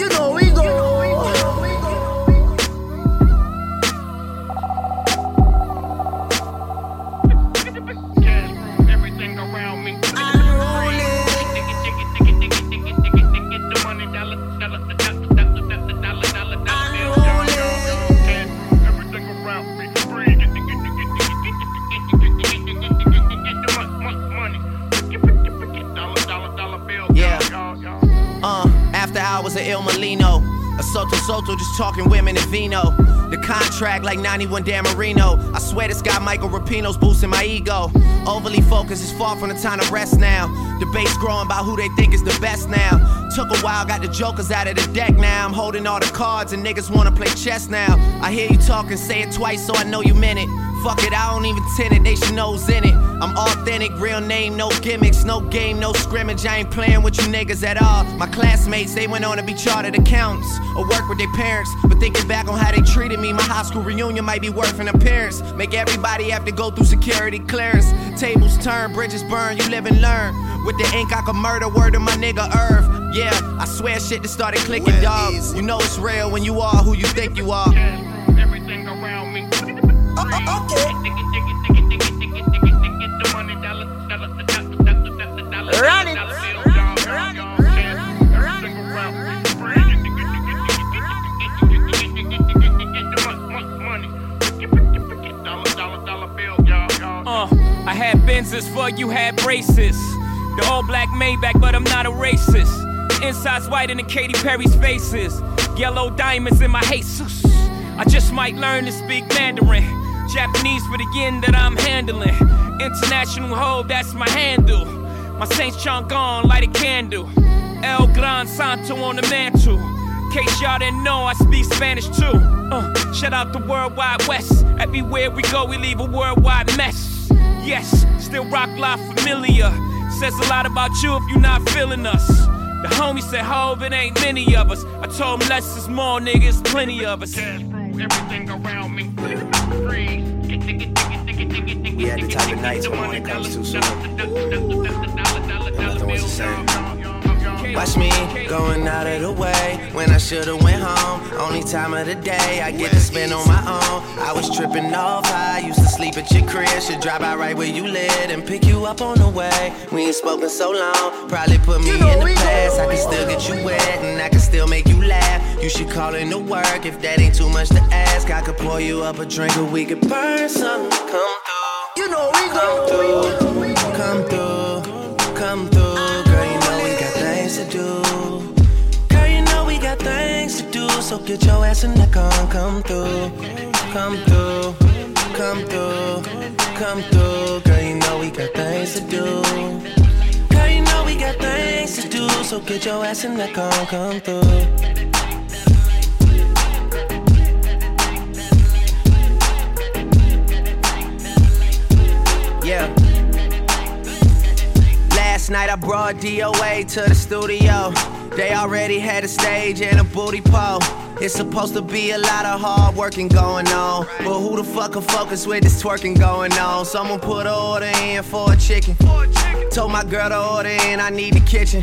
S16: You know we go.
S17: Il Mulino. A Sotto Sotto just talking women and vino. The contract like 91 Dan Marino. I swear this guy Michael Rapino's boosting my ego. Overly focused is far from the time to rest now. Debates growing about who they think is the best now. Took a while, got the jokers out of the deck now. I'm holding all the cards and niggas wanna play chess now. I hear you talking, say it twice so I know you meant it. Fuck it, I don't even tend it, they should know's in it. I'm authentic, real name, no gimmicks, no game, no scrimmage. I ain't playing with you niggas at all. My classmates, they went on to be chartered accountants or work with their parents. But thinking back on how they treated me, my high school reunion might be worth an appearance. Make everybody have to go through security clearance. Tables turn, bridges burn, you live and learn. With the ink, I can murder word of my nigga Irv. Yeah, I swear shit just started clicking, dog. You know it's real when you are who you think you are.
S25: Everything around me.
S26: Uh, I had Benzes for you had braces. The all black Maybach, but I'm not a racist. Inside's whiter than Katy Perry's faces.
S4: Yellow diamonds in my Jesus. I just might learn to speak Mandarin. Japanese for the yen that I'm handling. International hoe, that's my handle. My Saints Saint Chang'an, light a candle. El Gran Santo on the mantle. Case y'all didn't know, I speak Spanish too. Uh, shout out the Worldwide West. Everywhere we go, we leave a worldwide mess. Yes, still rock life familiar. Says a lot about you if you're not feeling us. The homie said, Hove, it ain't many of us. I told him less is more, niggas, plenty of us.
S2: Everything around me.
S25: We had the type of nights when it comes too soon. Nothing was the same.
S17: Watch me going out of the way when I should've went home. Only time of the day I get to spend on my own. I was tripping off high, used to sleep at your crib. Should drive out right where you live and pick you up on the way. We ain't spoken so long, probably put me in the past. I can still get you wet and I can still make you laugh. You should call in to work if that ain't too much to ask. I could pour you up a drink or we could burn something. Come through, you know we come through, come through, So get your ass in the car, come through, come through, come through, come through. Girl, you know we got things to do. Girl, you know we got things to do. So get your ass in the car, come through. Yeah. Last night I brought DOA to the studio. They already had a stage and a booty pole. It's supposed to be a lot of hard working going on. But who the fuck can focus with this twerking going on? Someone put an order in for a chicken. Told my girl to order in, I need the kitchen.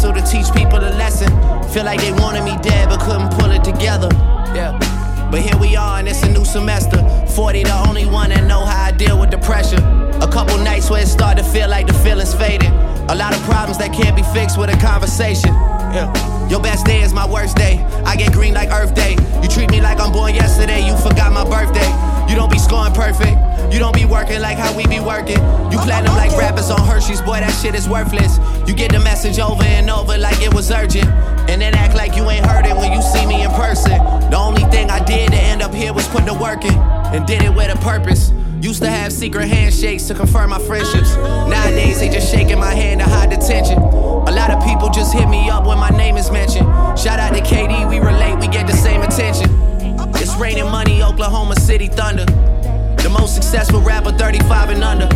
S17: Vessel to teach people a lesson. Feel like they wanted me dead, but couldn't pull it together. Yeah. But here we are, and it's a new semester. 40, the only one that know how I deal with the pressure. A couple nights where it start to feel like the feeling's fading. A lot of problems that can't be fixed with a conversation. Yeah. Your best day is my worst day. I get green like Earth Day. You treat me like I'm born yesterday. You forgot my birthday. You don't be scoring perfect. You don't be working like how we be working. You platinum like wrappers on Hershey's, boy, that shit is worthless. You get the message over and over like it was urgent. And then act like you ain't heard it when you see me in person. The only thing I did to end up here was put the work in. And did it with a purpose. Used to have secret handshakes to confirm my friendships. Nowadays, they just shaking my hand to hide the tension. A lot of people just hit me up when my name is mentioned. Shout out to KD, we relate, we get the same attention. It's raining money, Oklahoma City Thunder. The most successful rapper, 35 and under.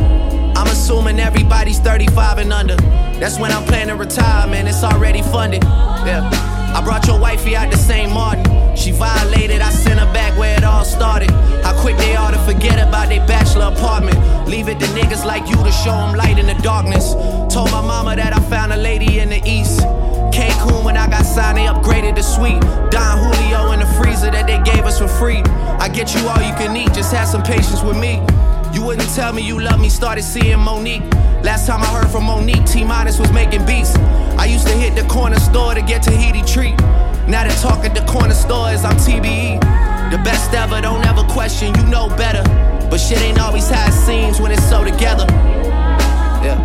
S17: I'm assuming everybody's 35 and under. That's when I'm planning to retire, man. It's already funded. Yeah. I brought your wifey out to St. Martin. She violated, I sent her back where it all started. How quick they ought to forget about their bachelor apartment. Leave it to niggas like you to show them light in the darkness. Told my mama that I found a lady in the east. Cancun when I got signed, they upgraded the suite. Don Julio in the freezer that they gave us for free. I get you all you can eat, just have some patience with me. You wouldn't tell me you love me, started seeing Monique. Last time I heard from Monique, T Minus was making beats. I used to hit the corner store to get Tahitian treat. Now they talk at the corner stores, I'm TBE. The best ever, don't ever question, you know better. But shit ain't always how it seems when it's so together. Yeah.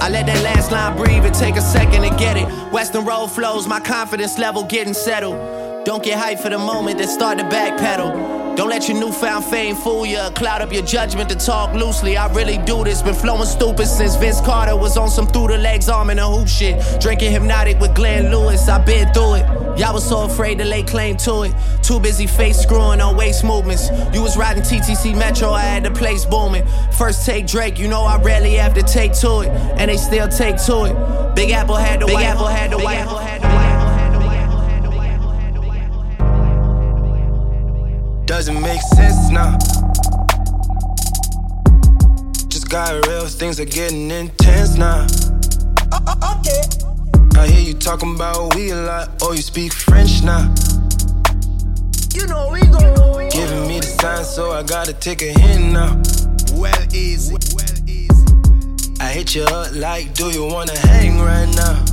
S17: I let that last line breathe and take a second to get it. Weston Road flows, my confidence level getting settled. Don't get hyped for the moment, then start to backpedal. Don't let your newfound fame fool you, cloud up your judgment to talk loosely. I really do this, been flowing stupid since Vince Carter was on some through the legs arm and a hoop shit. Drinking Hpnotiq with Glenn Lewis, i been through it. Y'all was so afraid to lay claim to it. Too busy face screwing on waist movements. You was riding TTC Metro, I had the place booming. First take Drake, you know I rarely have to take to it, and they still take to it. Big Apple had the Big white, Apple had the white. Apple had the
S12: Doesn't make sense now. Just got real, things are getting intense now. Okay. I hear you talking about we a lot, oh you speak French now.
S27: You know we go.
S12: Giving me the sign, so I gotta take a hint now.
S27: Well easy. Well easy.
S12: I hit you up like, do you wanna hang right now?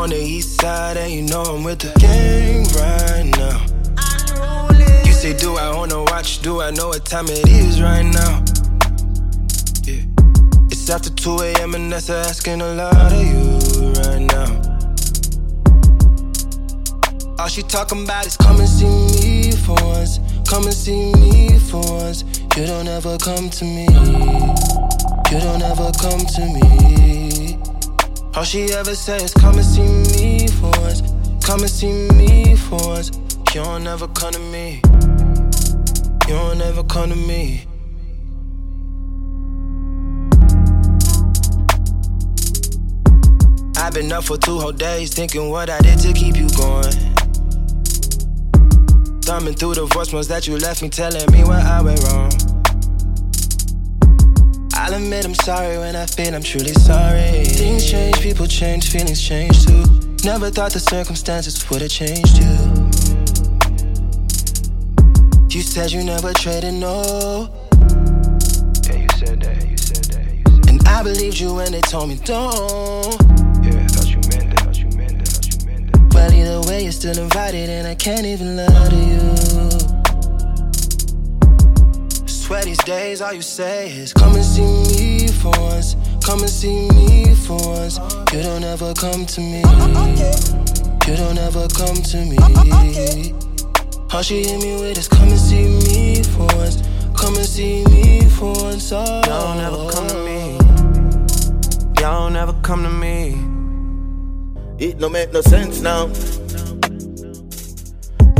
S12: On the east side, and you know I'm with the gang right now say, do I wanna watch? Do I know what time it is right now? Yeah. It's after 2 a.m. and that's asking a lot of you right now. All she talking about is come and see me for once. Come and see me for once. You don't ever come to me. You don't ever come to me. All she ever says is come and see me for once. Come and see me for once. You don't ever come to me. You don't ever come to me. I've been up for two whole days thinking what I did to keep you going. Thumbing through the voicemails that you left me telling me where I went wrong. I'll admit I'm sorry when I feel I'm truly sorry. Things change, people change, feelings change too. Never thought the circumstances would have changed you. You said you never traded, no.
S28: Yeah, you said that, you said that, you said
S12: And I believed you when they told me don't.
S28: Yeah, I thought you meant it, thought you meant it, thought you meant it.
S12: Well, either way, you're still invited, and I can't even lie to you. Swear these days, all you say is come and see me for once. Come and see me for once. You don't ever come to me. You don't ever come to me. All she hit me with is come and see me for once. Come and see me for once. Oh.
S29: Y'all never come to me. Y'all never come to me.
S30: It no make no sense now.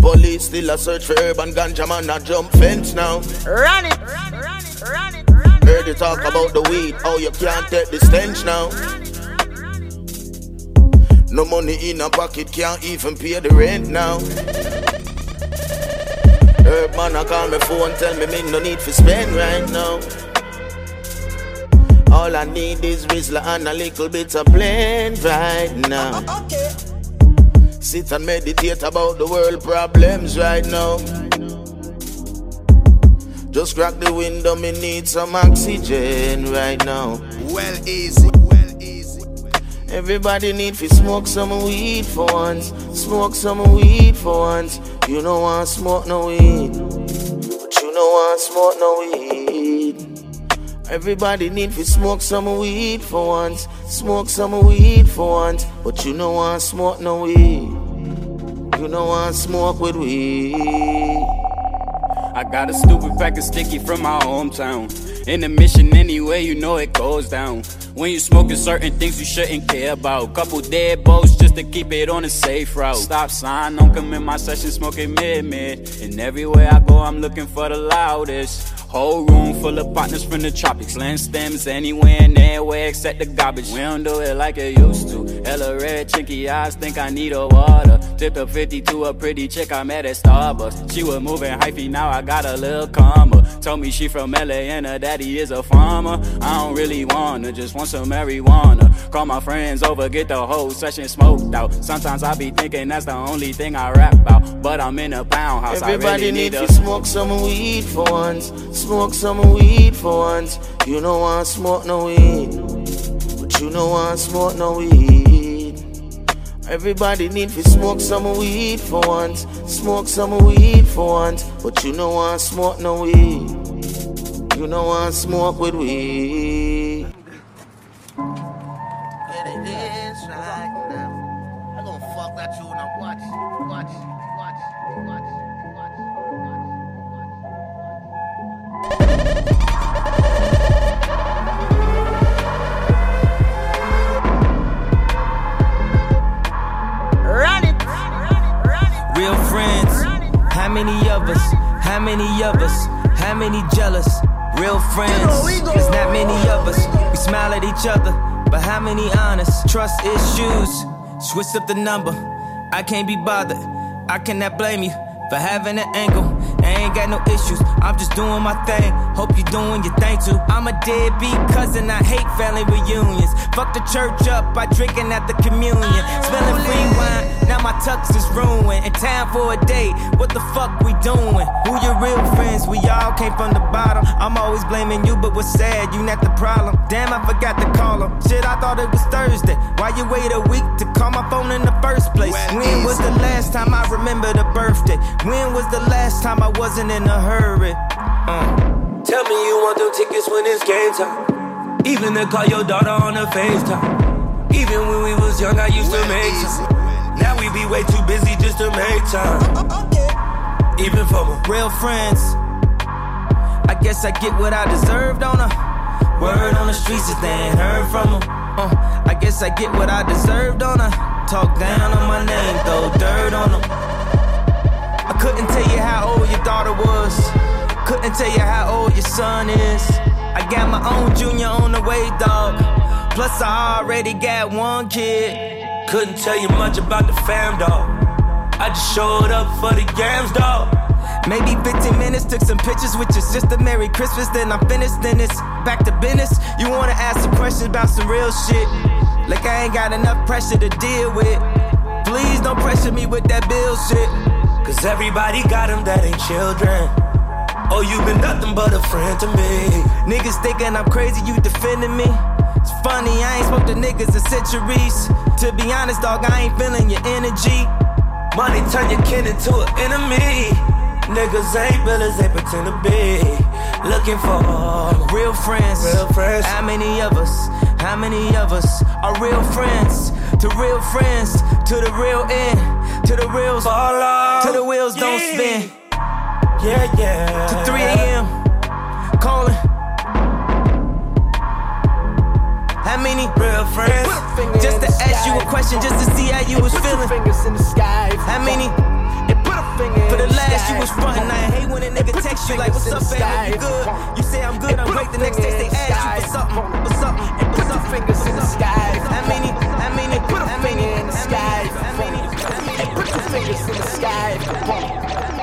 S30: Police still a search for urban ganja man a jump fence now.
S27: Run it, run it, run it, run it. Run
S30: Heard you talk about the weed, oh you can't take the stench now. No money in a pocket, can't even pay the rent now. Herb man, I call my phone, tell me me no need for spend right now. All I need is Rizla and a little bit of blend right now. Sit and meditate about the world problems right now. Just crack the window, me need some oxygen right now.
S27: Well easy.
S30: Everybody need to smoke some weed for once. Smoke some weed for once. You don't want smoke no weed. But you don't want smoke no weed. Everybody need to smoke some weed for once. Smoke some weed for once. But you don't want smoke no weed. You don't want smoke with weed.
S26: I got a stupid pack of sticky from my hometown. In the mission anyway, you know it goes down. When you smoking certain things you shouldn't care about. Couple dead boats just to keep it on a safe route. Stop sign, don't come in my session smoking mid mid. And everywhere I go, I'm looking for the loudest. Whole room full of partners from the tropics. Land stems anywhere and everywhere except the garbage. We don't do it like it used to. Hella red, chinky eyes, think I need a water. Tipped a 50 to a pretty chick I met at Starbucks. She was moving hyphy, now I got a little calmer. Told me she from LA and her daddy is a farmer. I don't really wanna, just want some marijuana. Call my friends over, get the whole session smoked out. Sometimes I be thinking that's the only thing I rap about. But I'm in a pound house,
S30: Everybody
S26: I really
S30: need to smoke some weed for once. Smoke some weed for once. You know I smoke no weed, but you know I smoke no weed. Everybody need to smoke some weed for once. Smoke some weed for once, but you know I smoke no weed. You know I smoke with weed.
S5: Get it is right now. I'm gonna fuck that. Watch, watch, watch, watch,
S9: many of us? How many of us? How many jealous? Real friends. There's not many of us. We smile at each other, but how many honest? Trust issues. Switch up the number. I can't be bothered. I cannot blame you for having an angle. I ain't got no issues. I'm just doing my thing. Hope you doing your thing too. I'm a deadbeat cousin. I hate family reunions. Fuck the church up by drinking at the communion. Spilling free wine. Now my tux is ruined. In time for a date. What the fuck we doing? Who your real friends? We all came from the bottom. I'm always blaming you, but what's sad? You not the problem. Damn, I forgot to call him. Shit, I thought it was Thursday. Why you wait a week to call my phone in the first place? When was the last time I remembered a birthday? When was the last time I wasn't in a hurry? Uh.
S27: Tell me you want them tickets when it's game time. Even to call your daughter on a FaceTime. Even when we was young, I used to make time. Now we be way too busy just to make time. Even for my
S9: real friends. I guess I get what I deserved on a word on the streets if they ain't heard from them. Uh, I guess I get what I deserved on a talk down on my name, throw dirt on them. I couldn't tell you how old your daughter was. Couldn't tell you how old your son is. I got my own junior on the way, dog. Plus, I already got one kid.
S27: Couldn't tell you much about the fam, dog. I just showed up for the games, dog.
S9: Maybe 15 minutes, took some pictures with your sister. Merry Christmas, then I'm finished, then it's back to business. You wanna ask some questions about some real shit? Like I ain't got enough pressure to deal with. Please don't pressure me with that bill shit.
S27: Cause everybody got them that ain't children. Oh, you been nothing but a friend to me.
S9: Niggas thinking I'm crazy, you defending me. It's funny, I ain't spoke to niggas in centuries. To be honest, dog, I ain't feeling your energy.
S27: Money turn your kin into an enemy. Niggas ain't billers, they pretend to be. Looking for
S9: real friends.
S27: Real friends.
S9: How many of us? How many of us are real friends? To real friends, to the real end, to the reals,
S27: Follow.
S9: to the wheels don't spin.
S27: Yeah, yeah.
S9: To 3 a.m. calling. How many
S27: real friends?
S9: Just to ask you a question, just to see how you was feeling.
S22: Fingers in the sky.
S9: How many?
S22: Put a finger
S9: For the last, you was frontin'. I hate when a nigga text you like, "What's up, fam? You good?" You say I'm good. I'm great. The next day they ask you for something, for something, for something.
S22: fingers in the sky.
S9: How many? How many?
S22: Put a
S9: How
S22: finger
S9: many?
S22: in the
S9: How
S22: sky.
S9: many?
S22: Fingers in the sky.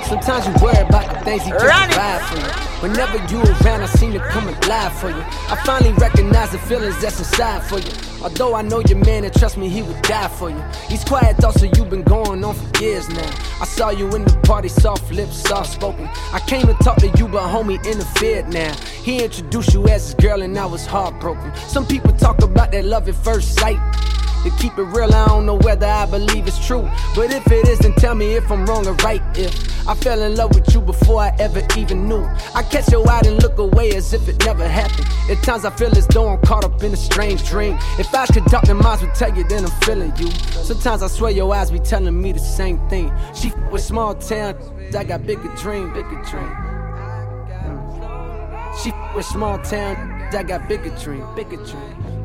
S22: Sometimes you worry about the things he just provide for you. Whenever you around, I seem to come alive for you. I finally recognize the feelings that's inside for you. Although I know your man and trust me, he would die for you. These quiet thoughts of you been going on for years now. I saw you in the party, soft lips, soft spoken. I came to talk to you, but homie interfered now. He introduced you as his girl, and I was heartbroken. Some people talk about that love at first sight. To keep it real, I don't know whether I believe it's true. But if it is, then tell me if I'm wrong or right. If I fell in love with you before I ever even knew, I catch your eye and look away as if it never happened. At times I feel as though I'm caught up in a strange dream. If eyes could talk, then minds would tell you, then I'm feeling you. Sometimes I swear your eyes be telling me the same thing. She f- with small town, I got bigger dream, bigger dream. She f- with small town, I got bigger dream, bigger dream.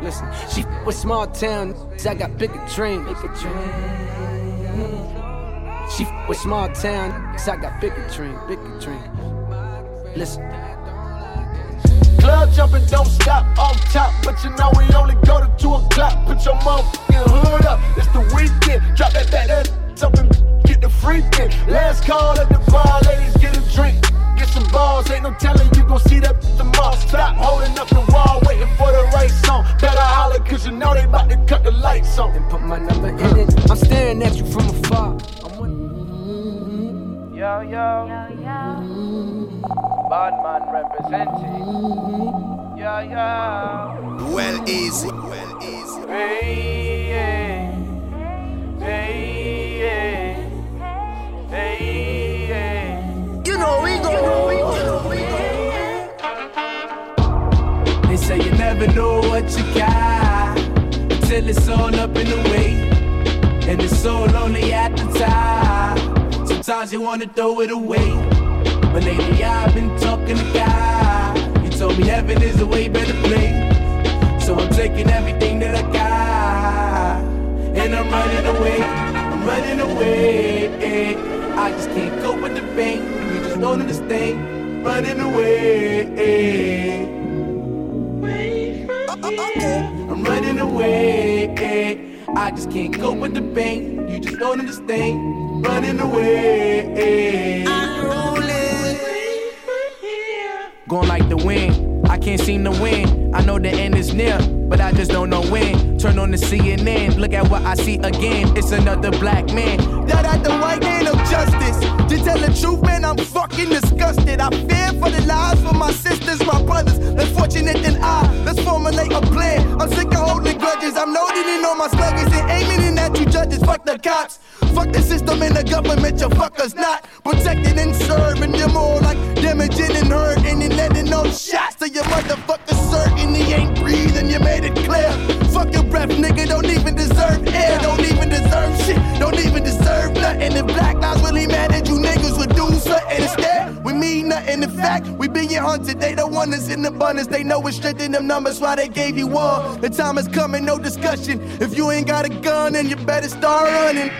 S22: Listen, she f- with small town, cause I got bigger dream, bigger dream. She f- with small town, cause I got bigger dream, bigger dream. Listen.
S31: Club jumping, don't stop off top. But you know we only go to 2 o'clock. Put your motherfucking hood up. It's the weekend. Drop that, that, that, up and get the freaking. Last call at the bar, ladies, get a drink. Get some balls, ain't no telling you gon' see that tomorrow. Stop holding up the wall, waiting for the right song. Better holler, cause you know they about to cut the lights on.
S22: And put my number in it. I'm staring at you from afar.
S32: Yo, yo. Bad man representing. Yeah, yeah.
S33: Well easy, well easy.
S32: Hey, yeah. Hey, yeah. Hey,
S27: Say you never know what you got until it's all up in the way, and it's so lonely at the time. Sometimes you wanna throw it away, but lately I've been talking to God. He told me heaven is a way better place, so I'm taking everything that I got, and I'm running away. I'm running away. I just can't cope with the pain. You just don't understand. Running away. Uh, uh, I'm running away. Eh. I just can't cope with the pain. You just don't understand. Running away. Eh. Going like the wind. I can't seem to win. I know the end is near, but I just don't know when. Turn on the CNN, look at what I see again. It's another black man.
S34: That at the white ain't of justice. To tell the truth, man, I'm fucking disgusted. I fear for the lives of my sisters, my brothers. Less fortunate than I. Let's formulate a plan. I'm sick of holding grudges. I'm loading in on my sluggers and aiming in at you judges. Fuck the cops. Fuck the system and the government. You fuckers not protecting and serving. You're more like damaging and hurting and letting no shots to your motherfucker certain he ain't breathing. You made it clear. Fuck your breath, nigga. Don't even deserve air. Don't even deserve shit. Don't even deserve nothing. If black lives really mattered, you niggas would do something instead. Nothing. In fact, we being hunted. They don't want us in abundance. They know it's straight in them numbers. Why they gave you one? The time is coming, no discussion. If you ain't got a gun, then you better start running.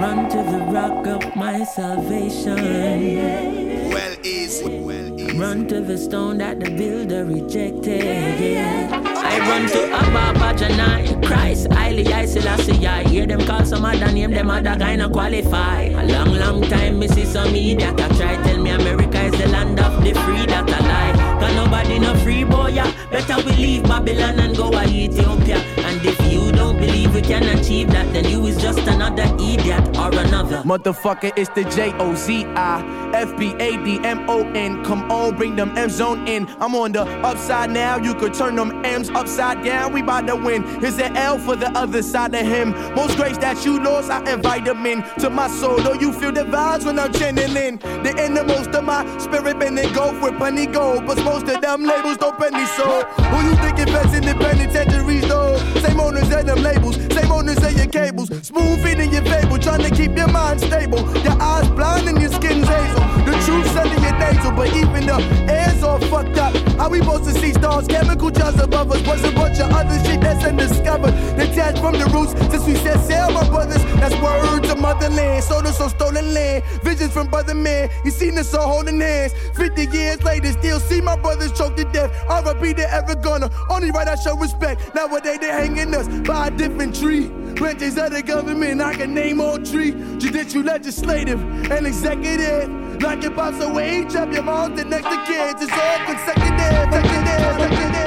S8: Run to the rock of my salvation.
S33: Well easy, well easy.
S8: Run to the stone that the builder rejected. Yeah. I run to Abba Janai, Christ, Haile, I Selassie. I hear them call some other name, them other guy not qualify. A long, long time, me see some media that try tell me America is the land of the free. That a lie. Cause nobody no free boy, yeah. Better we leave Babylon and go to Ethiopia. And if you don't believe we can achieve that, then you is just another idiot or another.
S27: Motherfucker, it's the J O Z I F B A D M O N. Come on, bring them M's on in. I'm on the upside now. You could turn them M's upside down. We bout to win. Here's an L for the other side of him. Most grace that you lost, I invite them in to my soul. Though you feel the vibes when I'm channeling. The innermost of my spirit been golf with plenty gold. But most of them labels don't penny so. Who you think invest in the penitentiaries though? Same owners and them labels. Same owners and your cables. Smooth feeding your fable. Trying to keep your mind stable. Your eyes blind and your skin's hazel. Truth selling your nasal. But even the air's all fucked up. How we supposed to see stars? Chemical jars above us. Was a bunch of other shit that's undiscovered. Detached from the roots since we set sail, my brothers. That's words of motherland. Sold us on stolen land. Visions from brother man. You seen us all holding hands. 50 years later, still see my brothers choked to death. RIP they ever gonna. Only right I show respect. Nowadays they hanging us by a different tree. Branches of the government, I can name all three. Judicial, legislative, and executive. Like your boss a wage up your mom, the next to kids. It's all consecutive. consecutive, consecutive.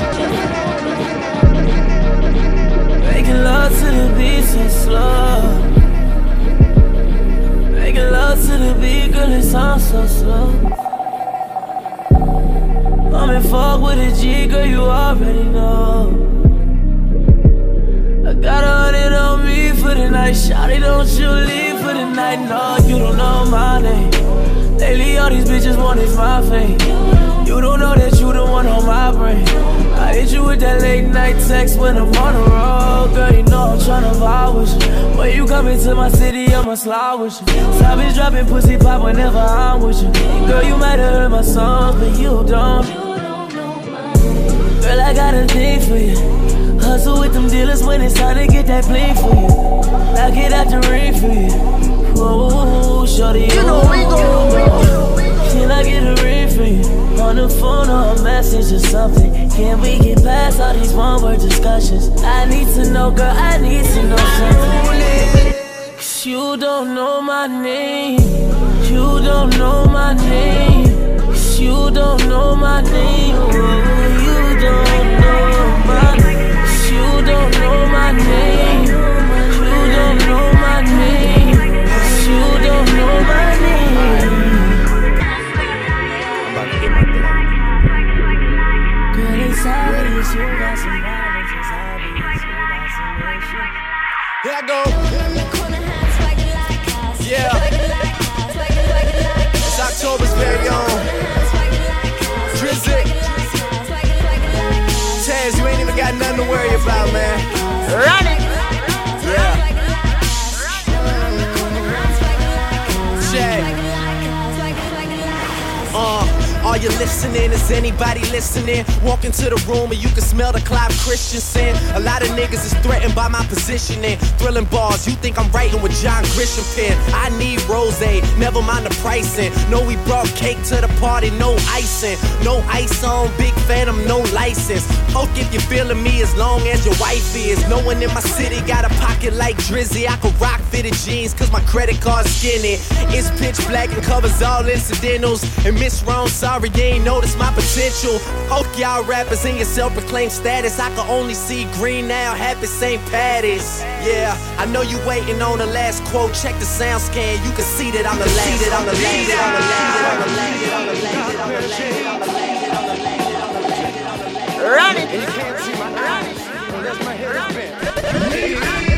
S8: Making love to the beat so slow. Making love to the beat, girl, it sounds so slow. I'm in fuck with a G, girl, you already know. Got a hundred on me for the night. Shawty, don't you leave for the night. No, you don't know my name. Lately, all these bitches want is my fame. You don't know that you the one on my brain. I hit you with that late night text when I'm on the road. Girl, you know I'm tryna vibe with you. When you come into my city, I'ma slide with you. Savage dropping pussy pop whenever I'm with you. Girl, you might have heard my songs, but you don't. Girl, I got a thing for you hustle with them dealers when it's time to get that bling for you. Knock it out the ring for you. Oh, shorty, you know we go. Can I get a ring for you? On the phone or a message or something. Can we get past all these one word discussions? I need to know, girl, I need to know something. Cause you don't know my name. You don't know my name. Cause you don't know my name. Oh, you don't know. Don't know my name. You don't know my name. You don't know my name. You got some violence. It's.
S31: Here I go. Got nothing to worry about, man. Run it.
S17: You listening? Is anybody listening? Walk into the room and you can smell the Clive Christian. A lot of niggas is threatened by my positioning. Thrilling bars, you think I'm writing with John Grisham pen. I need rose, never mind the pricing. No, we brought cake to the party, no icing. No ice on, big phantom, no license. Poke if you're feeling me as long as your wife is. No one in my city got a pocket like Drizzy. I could rock fitted jeans cause my credit card's skinny. It's pitch black and covers all incidentals. And Miss Wrong, sorry you ain't noticed my potential. Hope y'all rappers in your self-proclaimed status. I can only see green now, happy St. Patty's. Yeah, I know you waiting on the last quote. Check the sound scan, you can see that I'm the last. I'm the last. I'm the last.
S31: Run it. And you can't see my eyes. Unless my hair is bent.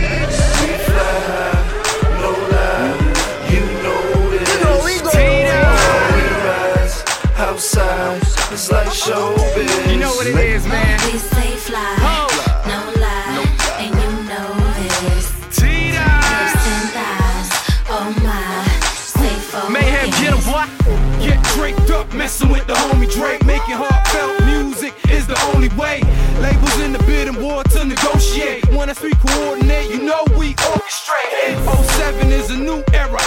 S35: It's like showbiz.
S31: You know what it is, man.
S36: We stay fly, no lie, and you know this.
S31: Tita.
S36: Hips oh my, stay focused.
S31: Mayhem, get 'em, boy. Get draped up, messing with the homie Drake. Making heartfelt music is the only way. Labels in the bidding war to negotiate. One and three coordinate, you know we orchestrate. 07 is a new era,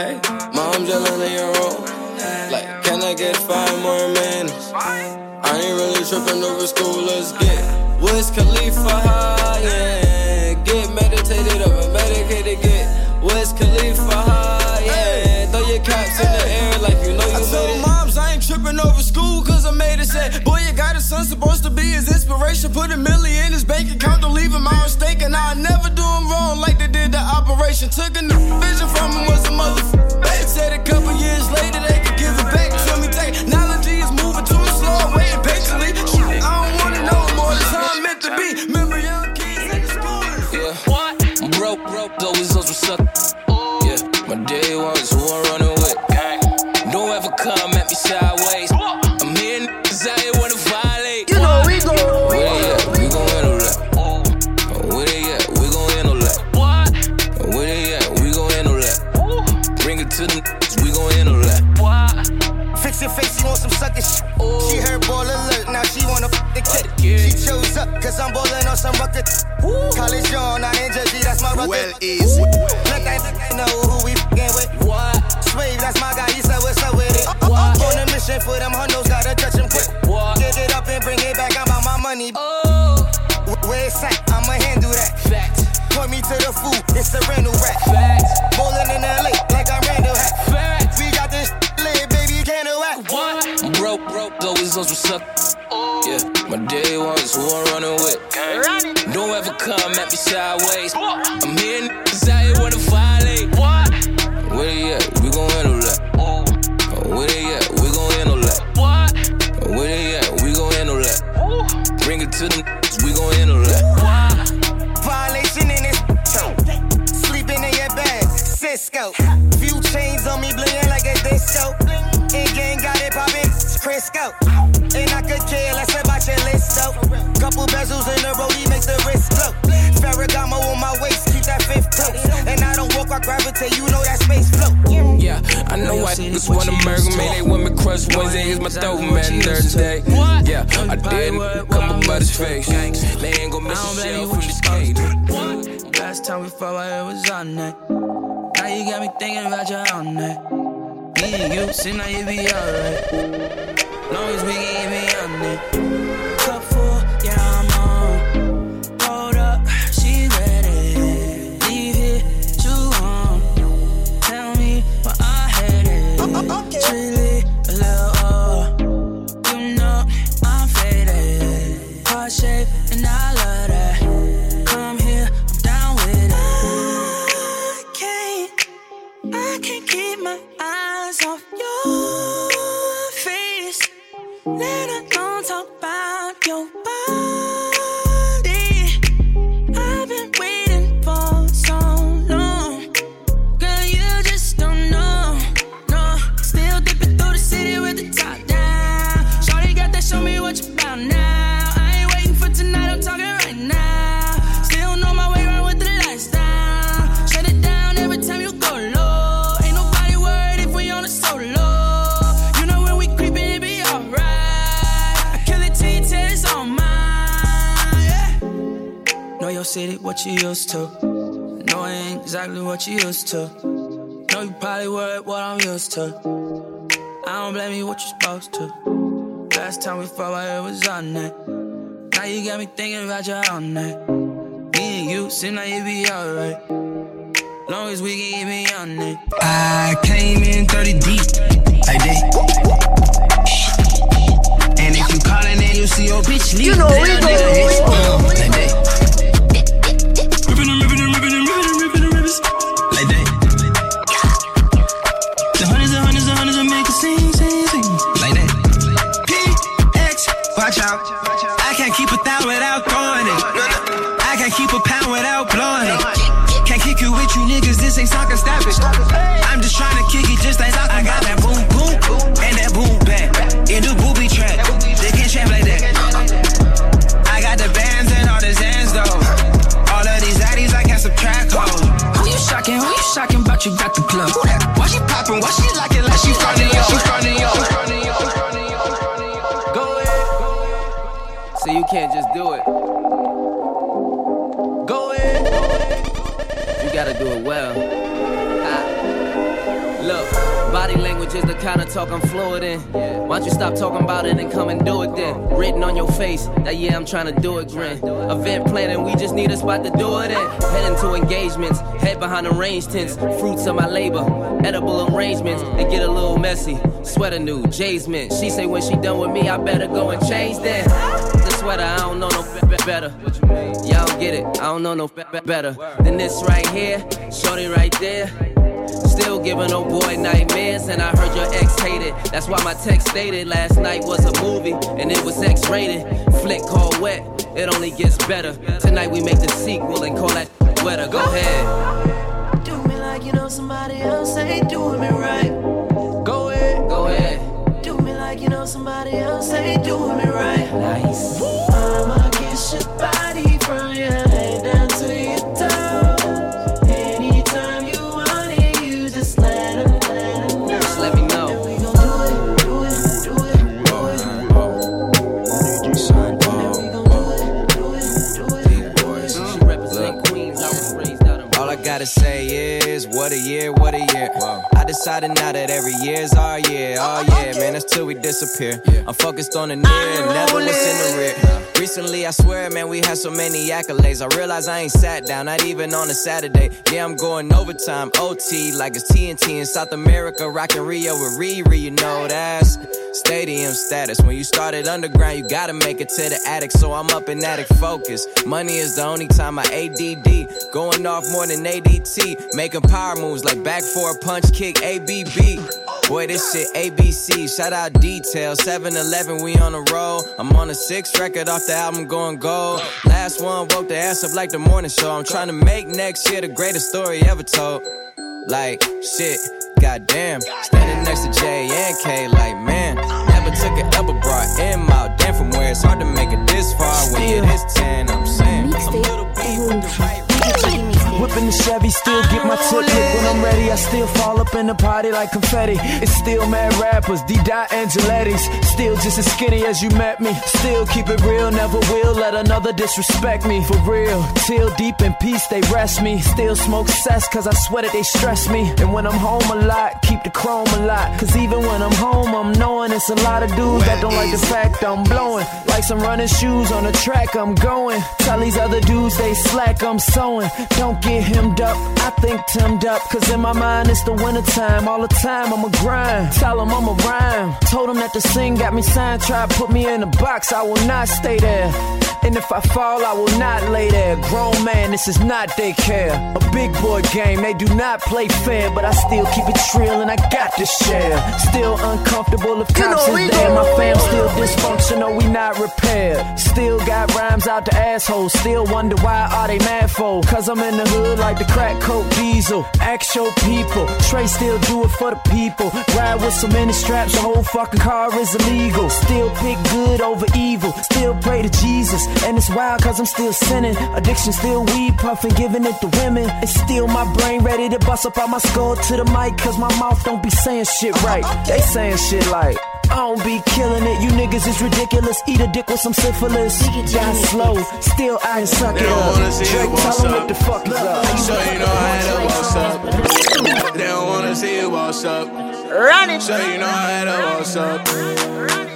S1: ay, mom yelling in your room. Like, can I get five more minutes? I ain't really tripping over school, let's get Wiz Khalifa high, yeah. Get meditated up and medicated, get Wiz Khalifa high, yeah. Throw your caps in the air like you know you I told moms I ain't tripping over school cause I made it said, boy, you got a son supposed to be his inspiration. Put a million operation. Took a new vision from him, was a motherfucker. Said a
S33: some bucket. College on, I ain't Jersey, that's my brother.
S31: Well, easy.
S33: Let that f- know who we f***ing with. What? Swave, that's my guy, he said what's up with it. What? On a mission for them hundos, gotta touch him quick. What? Dig it up and bring it back, I'm about my money. Oh. Where it's at, I'ma handle that. Facts. Point me to the food, it's a rental rack. Facts. Bowling in LA, like I'm Randall hat. Facts. We got this lit, baby, can't know what.
S1: I'm broke, broke, always those who suck. Yeah, my day ones who I'm running with. Don't ever come at me sideways. I'm here, niggas out here wanna violate.
S37: Where they at? We gon' handle that. Oh, where they at? We gon' handle that.
S38: What?
S37: Oh, where they at? We gon' handle that. Bring it to the we gon' handle that.
S39: Violation in this toe. Sleeping in your bed, Cisco. Few chains on me bling like a disco. In gang got it poppin', Crisco. Couple bezels in the roadie makes the wrist glow. Ferragamo on my waist, keep that fifth toe. And I don't walk, I gravitate, you know that space flow.
S37: Yeah, I know I just wanna murder me. They want me crush Wednesday is my throat, man. Thursday. Yeah, I didn't come about his face. They ain't gon' miss a shell from this cage.
S16: Last time we fought, I was on that. Now you got me thinking about you all night. Me and you, see now you be alright. Long as we can get beyond it. Really a little off. You know I'm faded. Heart shape, and I love that. Come here, I'm down with it. I can't, I can't keep my eyes off your face. Let alone talk about your body. Know your city, what you used to. Know I ain't exactly what you used to. Know you probably worried what I'm used to. I don't blame you, what you're supposed to. Last time we fought, I it was on that. Now you got me thinking about you all night. Me and you, seem like you be alright. Long as we can get beyond it.
S1: I came in 30 deep, like that. And if you callin' and you see your bitch leave,
S8: You know
S1: then
S8: we
S1: a
S8: go,
S1: nigga hit,
S8: go.
S1: like that. It. Go in.
S16: You
S40: gotta do it well. Look, body language is the kind of talk I'm fluent in. Why don't you stop talking about it and come and do it then? Written on your face that yeah, I'm trying to do it, grin. Event planning, we just need a spot to do it in. Heading to engagements, head behind the range tents. Fruits of my labor, edible arrangements. They get a little messy. Sweater new, Jay's mint. She say when she done with me, I better go and change that. Sweater, I don't know no be- be- better. Y'all get it, I don't know no be- better than this right here. Shorty right there. Still giving old boy nightmares, and I heard your ex hated. That's why my text stated last night was a movie, and it was X rated. Flick called wet, it only gets better. Tonight we make the sequel and call that wetter. Go ahead.
S8: Do me like you know somebody else ain't doing me right. Me like you know somebody else ain't doing me right.
S40: Nice.
S8: I'ma kiss your body from your head down to your toes. Anytime you want it, you just let 'em, let 'em know.
S40: Just let me know.
S8: We gon' do it, do it, do it, do it.
S40: She uh-huh. represent Queens, I was raised out in
S9: All I gotta say is, what a year, what a year. I decided now that every year's our year, oh yeah, man, that's till we disappear. I'm focused on the near, never what's in the rear. Recently, I swear, man, we had so many accolades. I realize I ain't sat down, not even on a Saturday. Yeah, I'm going overtime, OT, like it's TNT in South America, rockin' Rio with Riri, you know that's. Stadium status. When you started underground, you gotta make it to the attic. So I'm up in attic focus. Money is the only time I ADD. Going off more than ADT. Making power moves like back for a punch kick ABB. Boy, this shit ABC. Shout out Detail. 7 Eleven, we on the roll. I'm on a sixth record off the album going gold. Last one woke the ass up like the morning show. I'm trying to make next year the greatest story ever told. Like, shit, goddamn. Standing next to J and K, like, man. Never took it ever brought in out. Damn, from where it's hard to make it this far. When you're this 10, I'm saying. A little beat with the right
S41: Whipping the Chevy, still get my tip when I'm ready. I still fall up in the party like confetti. It's still mad rappers, D. Dot Angelettie's. Still just as skinny as you met me. Still keep it real, never will let another disrespect me. For real, till deep in peace they rest me. Still smoke cess cause I sweat it, they stress me. And when I'm home a lot, keep the chrome a lot. Cause even when I'm home, I'm knowing it's a lot of dudes that don't like the fact I'm blowing. Like some running shoes on the track, I'm going. Tell these other dudes they slack, I'm sewing. Don't get hemmed up, I think timmed up. Cause in my mind it's the winter time. All the time I'ma grind. Tell them I'm a rhyme. Told them that the sing got me signed. Try to put me in a box, I will not stay there. And if I fall, I will not lay there. Grown man, this is not daycare. A big boy game, they do not play fair. But I still keep it trill and I got to share. Still uncomfortable if cops is there. My fam still dysfunctional, we not repaired. Still got rhymes out the asshole. Still wonder why are they mad for? Cause I'm in the hood like the crack coke diesel. Ask your people. Trey still do it for the people. Ride with so many straps, the whole fucking car is illegal. Still pick good over evil. Still pray to Jesus. And it's wild cause I'm still sinning. Addiction still weed puffing, giving it to women. It's still my brain ready to bust up on my skull to the mic cause my mouth don't be saying shit right. They saying shit like. I don't be killing it, you niggas is ridiculous. Eat a dick with some syphilis. Die slow, still I ain't suck it
S31: They don't
S41: up.
S31: wanna see
S41: Drake, tell
S31: boss
S41: him what the fuck is up.
S31: So you know how to boss up. They don't wanna see you boss up.
S41: Run it.
S31: So you know how to boss up.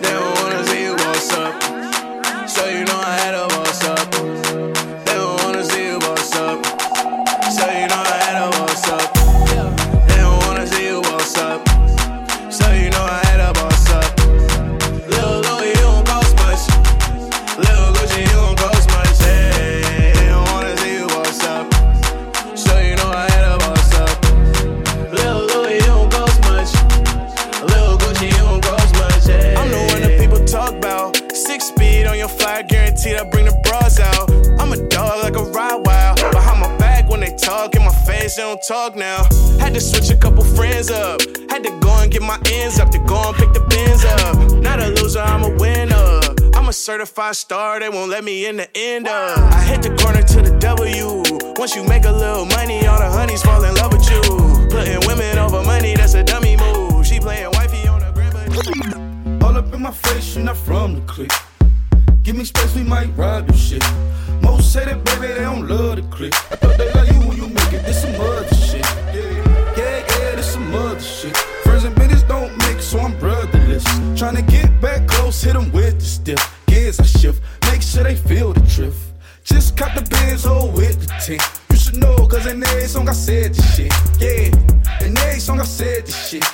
S31: They don't talk now. Had to switch a couple friends up. Had to go and get my ends up to go and pick the bins up. Not a loser, I'm a winner. I'm a certified star, they won't let me in the end up. I hit the corner to the W. Once you make a little money, all the honeys fall in love with you. Putting women over money, that's a dummy move. She playing wifey on the grandma.
S12: All up in my face, you not from the clique. Give me space, we might ride this shit. Most say that, baby, they don't love the clique. I thought they like you when you brotherless. Tryna get back close, hit them with the stiff. Gears I shift, make sure they feel the drift. Just cop the Benz, oh, with the tint. You should know, cause in every song I said this shit. Yeah, in every song I said this shit.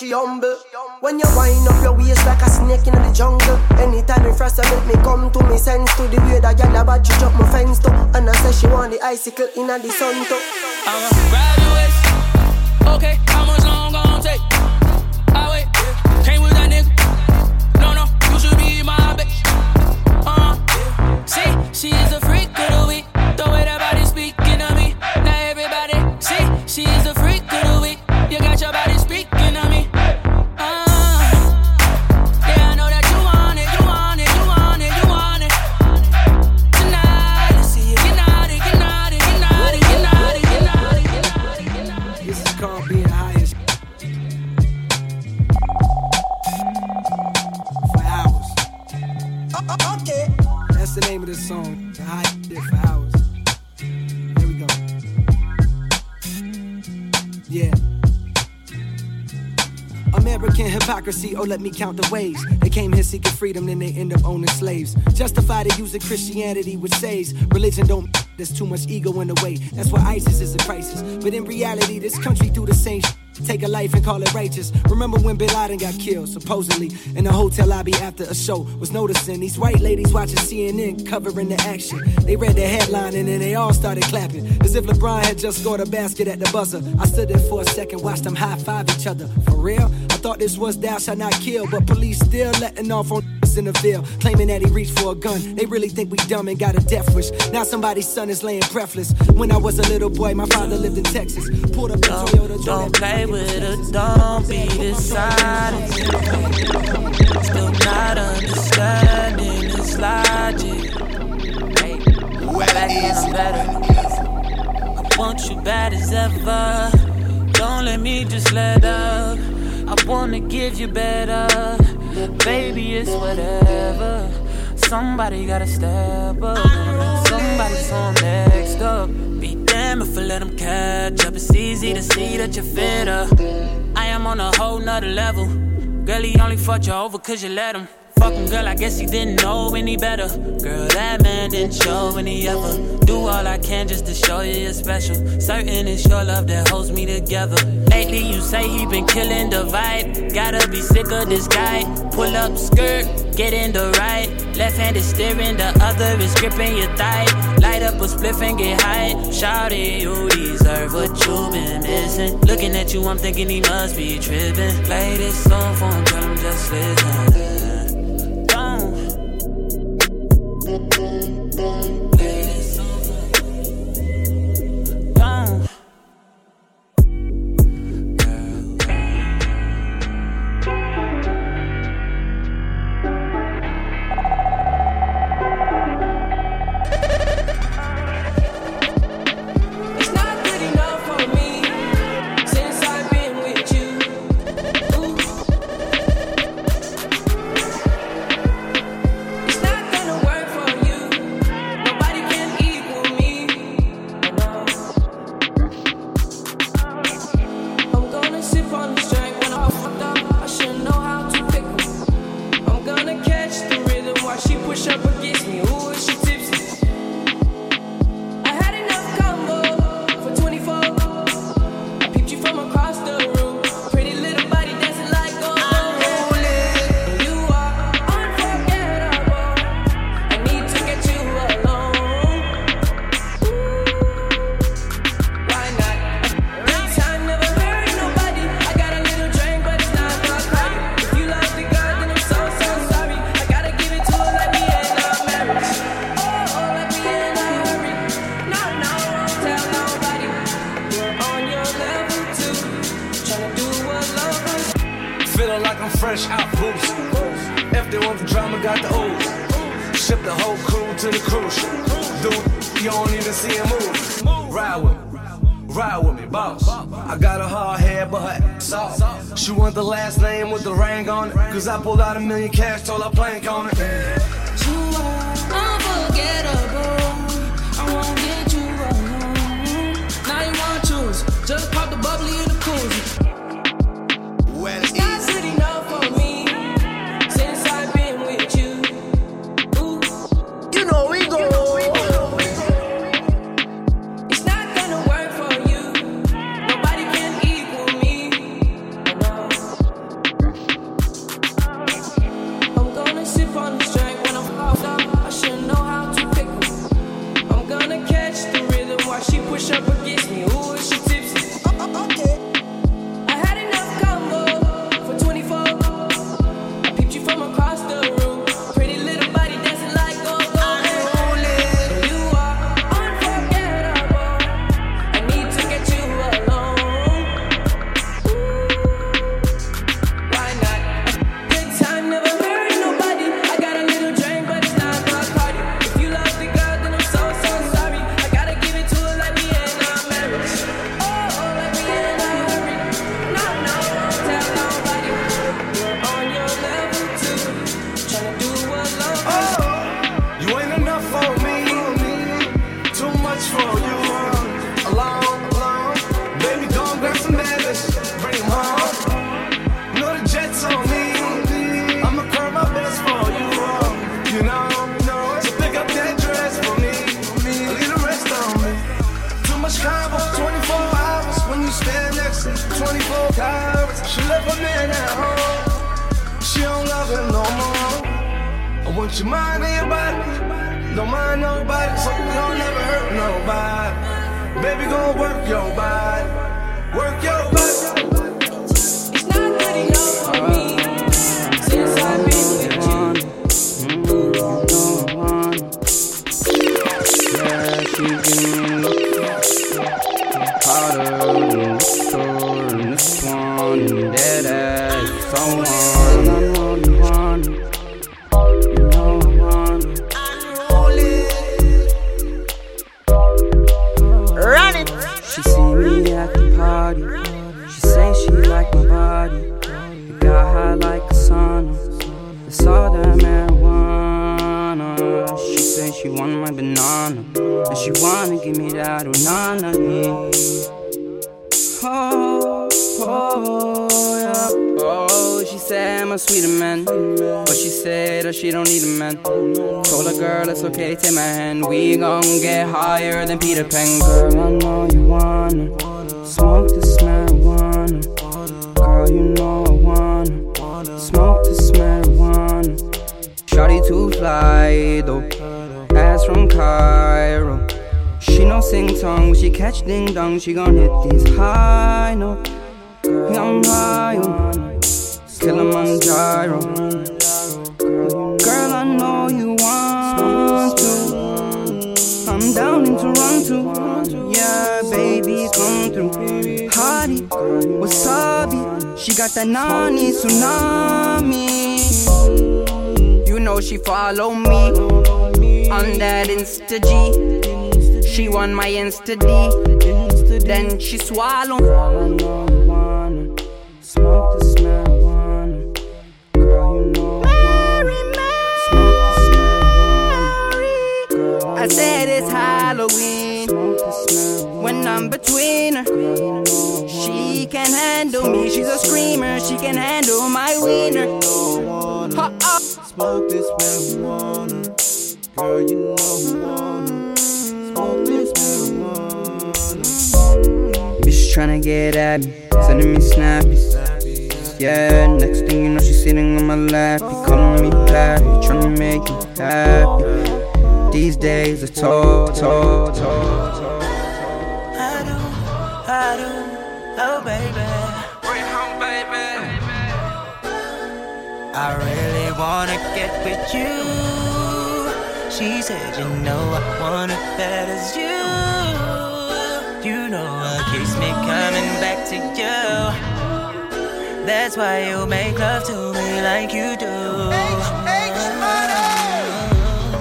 S41: She
S42: humble. When you wind up your waist like a snake in the jungle. Anytime you first make me come to me sense to the way that girl about you drop my fence to. And I say she want the icicle in the sun too.
S43: I'ma grab
S22: Hypocrisy, oh let me count the ways. They came here seeking freedom, then they end up owning slaves. Justify the use of Christianity which says Religion don't there's too much ego in the way. That's why ISIS is a crisis. But in reality, this country do the same shit. Take a life and call it righteous. Remember when Bin Laden got killed, supposedly in the hotel lobby after a show? Was noticing these white ladies watching CNN covering the action. They read the headline and then they all started clapping as if LeBron had just scored a basket at the buzzer. I stood there for a second, watched them high five each other. For real? I thought this was thou shalt not kill, but police still letting off on in the Ville, claiming that he reached for a gun. They really think we dumb and got a death wish. Now somebody's son is laying breathless. When I was a little boy, my father lived in Texas. Pulled up a Toyota.
S21: Don't play with it, don't be decided. Still not understanding this logic. Hey, back and I'm better. I want you bad as ever. Don't let me just let up. I wanna give you better. Baby, it's whatever. Somebody gotta step up. Somebody's on next up. Damn if I let them catch up. It's easy to see that you're fitter. I am on a whole nother level. Girl, he only fucked you over cause you let him. Fuck him, girl, I guess he didn't know any better. Girl, that man didn't show any ever. Do all I can just to show you you're special. Certain it's your love that holds me together. Lately, you say he been killing the vibe. Gotta be sick of this guy. Pull up skirt, get in the right. Left hand is steering, the other is gripping your thigh. Light up a spliff and get high. Shout it, you deserve what you've been missing. Looking at you, I'm thinking he must be tripping. Play this song for him, tell him just listen.
S44: Boost. If they want the drama, got the ooze.
S45: ship the whole crew to the cruise. Dude, you don't even see him move. Ride with me. Ride with me, boss. I got a hard head, but her soft. She want the last name with the ring on it. Cause I pulled out a million cash, told her plank
S46: on
S47: it. Higher than Girl, I know you wanna smoke this marijuana. Girl, you know I wanna smoke this marijuana. Shawty too fly though, ass from Cairo. She no sing song, she catch ding dong, she gon' hit these high notes. I'm high on. She got that nani tsunami. You know she follow me on that Insta G. She want my Insta D. Then she swallow. Smoke this marijuana. Girl, you know I wanna smoke this marijuana. I said it's Halloween. When I'm between her, can handle me. She's a screamer. She can handle my wiener. Ha, ha.
S16: Smoke this marijuana. Girl, you know I wanna smoke this marijuana.
S47: Bitch tryna get at me, sending me snappies. Yeah, next thing you know, she's sitting on my lap. You calling me Patty, tryna make me happy. These days, it's toll, toll, toll,
S21: I really wanna get with you. She said, you know I want it bad as you. You know what keeps me coming back to you. That's why you make love to me like you do.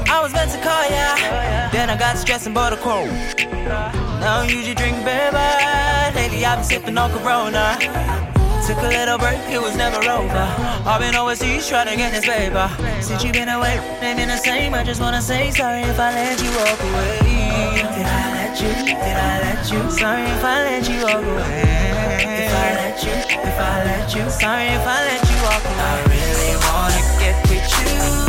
S8: I was meant to call ya, then I got stressed and bought a cold. Now I'm usually drink baby. Lately I've been sipping on Corona. Took a little break, it was never over. I've been overseas trying to get this paper. Since you been away, ain't been the same. I just wanna say sorry if I let you walk away. Did I let you? Did I let you? Sorry if I let you walk away. If I let you, if I let you, sorry if I let you walk away. I really wanna get with you.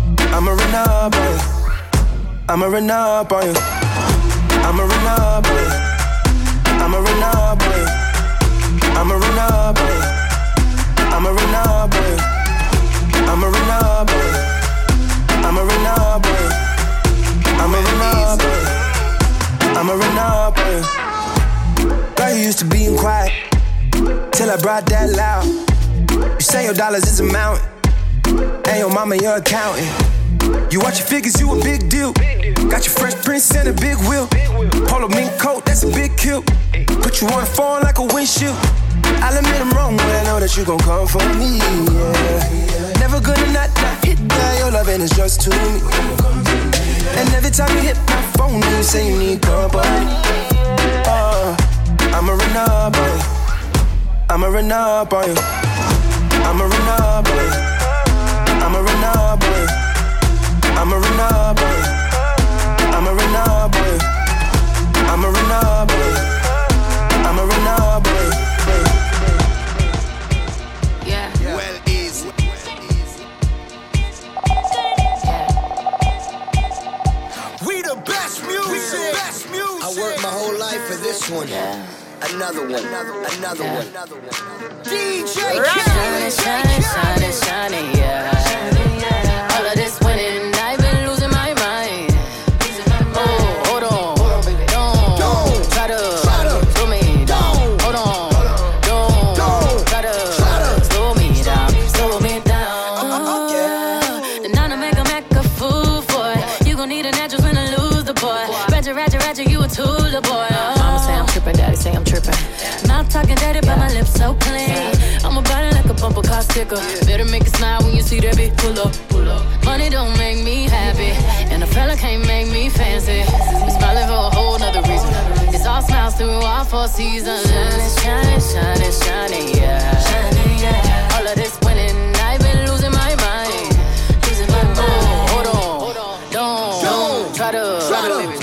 S12: I'ma run up on you. I'ma run up on you. I'ma run up on you. I'ma run up on you. I'ma run up on you. I'ma run up on you. I'ma run up on you. I'ma run up on you. I'ma run up on you. I'ma run up on you. Girl, you used to being quiet till I brought that loud. You say your dollars is a mountain, and your mama your accountant. You watch your figures, you a big deal. Got your fresh prince and a big wheel. Polo mink coat, that's a big kill. Put you on the phone like a windshield. I'll admit I'm wrong, but I know that you gon' come for me. Yeah. Never gonna not, not hit that. Your loving is just to me. And every time you hit my phone, you say you need company. Oh, I'ma run up on you. I'ma run up on you. I'ma run up on you. I'ma I'm a runner boy. I'm a runner boy. I'm a runner boy. I'm a runner boy.
S48: Yeah.
S33: Well, easy. Yeah.
S49: We the best music. Best music. I worked my whole life for this one. Yeah. Another one, another one, another another one. DJ
S19: Shining, shining, shining, shining, yeah. All of this winning. Talking dirty, but my lips so clean. I'm a body like a bumper car sticker. Better make it smile when you see that bitch pull up, pull up. Money don't make me happy, and a fella can't make me fancy. We smiling for a whole nother reason. It's all smiles through all four seasons. Shining, shining, shining, shining, yeah. Shining, yeah. All of this winning, I've been losing my mind. Losing my mind. Oh, hold on, don't, don't try to, try to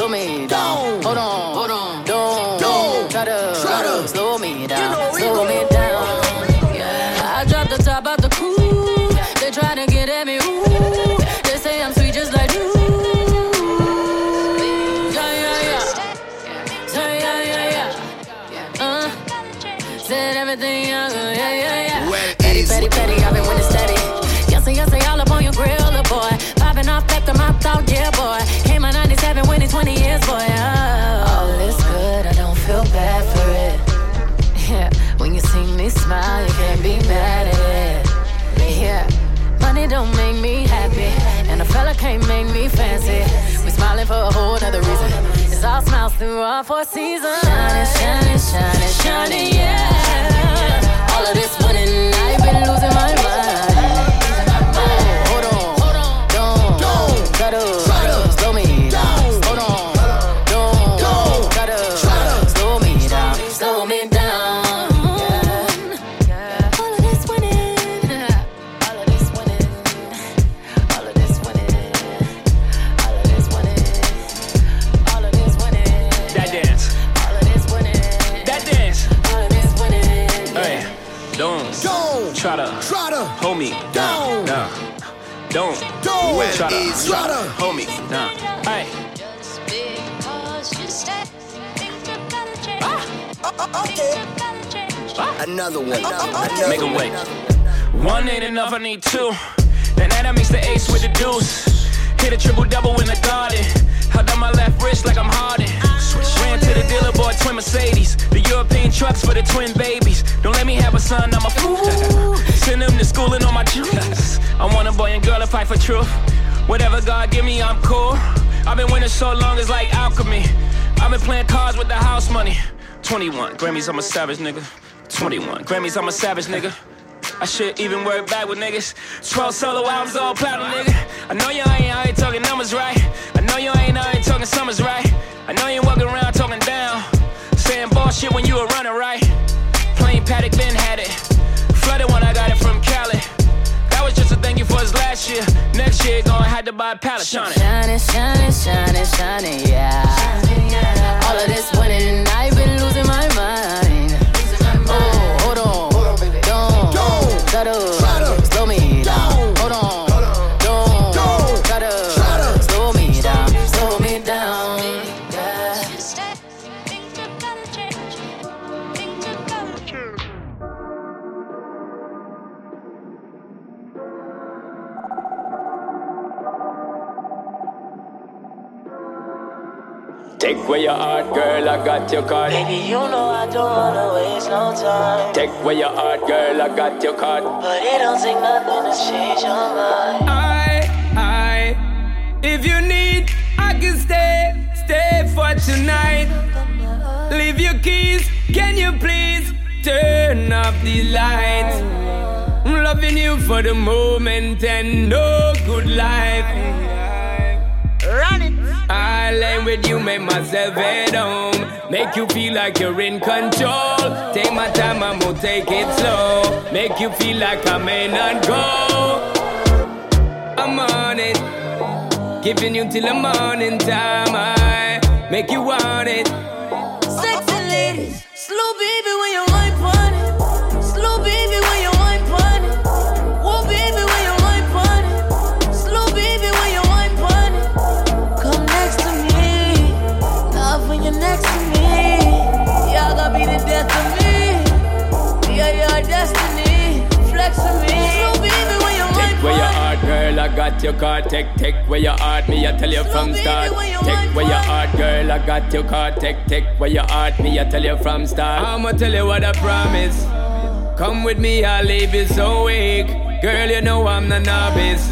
S19: for a whole nother reason. It's all smiles through all four seasons. Shining, shining, shining, shining, yeah. All of this winning, I've been losing my mind.
S26: Homie. Down. Down. Don't.
S33: Don't.
S26: Well, shut up.
S33: Easy.
S26: Shut up. Homie. Down. Hey.
S33: Another one. Another
S26: Make a
S33: one.
S26: wait. One ain't enough, I need two. Then that I mix the ace with the deuce. Hit a triple double in the garden. Held on my left wrist like I'm Harden. Ran to the dealer, bought twin Mercedes. The European trucks for the twin babies. Don't let me have a son, I'm a fool. Send them to school and on my juice. I want a boy and girl to fight for truth. Whatever God give me, I'm cool. I've been winning so long, it's like alchemy. I've been playing cards with the house money. 21 Grammys, I'm a savage nigga. 21 Grammys, I'm a savage nigga. I should even work back with niggas. 12 solo albums, all platinum, nigga. I know you ain't out here talking numbers right. I know you ain't out here talking summers right. I know you walking around talking down. Saying bullshit when you were running right. Plain Patek Ben had it. Flooded when I got it from Cali. That was just a thank you for his last year. Next year, gonna have to buy a pallet. Shine it.
S19: Shining, shining, shining, shining, yeah. All of this winning, and I've been losing my mind. Oh, hold on, don't, try to slow me
S26: Take away your heart, girl, I got your card.
S8: Baby, you know I don't wanna waste no time.
S26: Take away your heart, girl, I got your card.
S8: But it don't take nothing to change your mind.
S31: I, I, if you need, I can stay, stay for tonight. Leave your keys, can you please turn off the lights? I'm loving you for the moment and no good life. Run it. I lay with you, make myself at home. Make you feel like you're in control. Take my time, I'm gonna take it slow. Make you feel like I may not go. I'm on it. Giving you till the morning time. I make you want it.
S19: Sexy ladies, slow baby when you
S26: got your card. Take, take away your heart, me, I tell you from start. Take away your heart, girl, I got your card. Take, take away your heart, me, I tell you from start.
S31: I'ma tell you what I promise. Come with me, I'll leave you so weak. Girl, you know I'm the novice.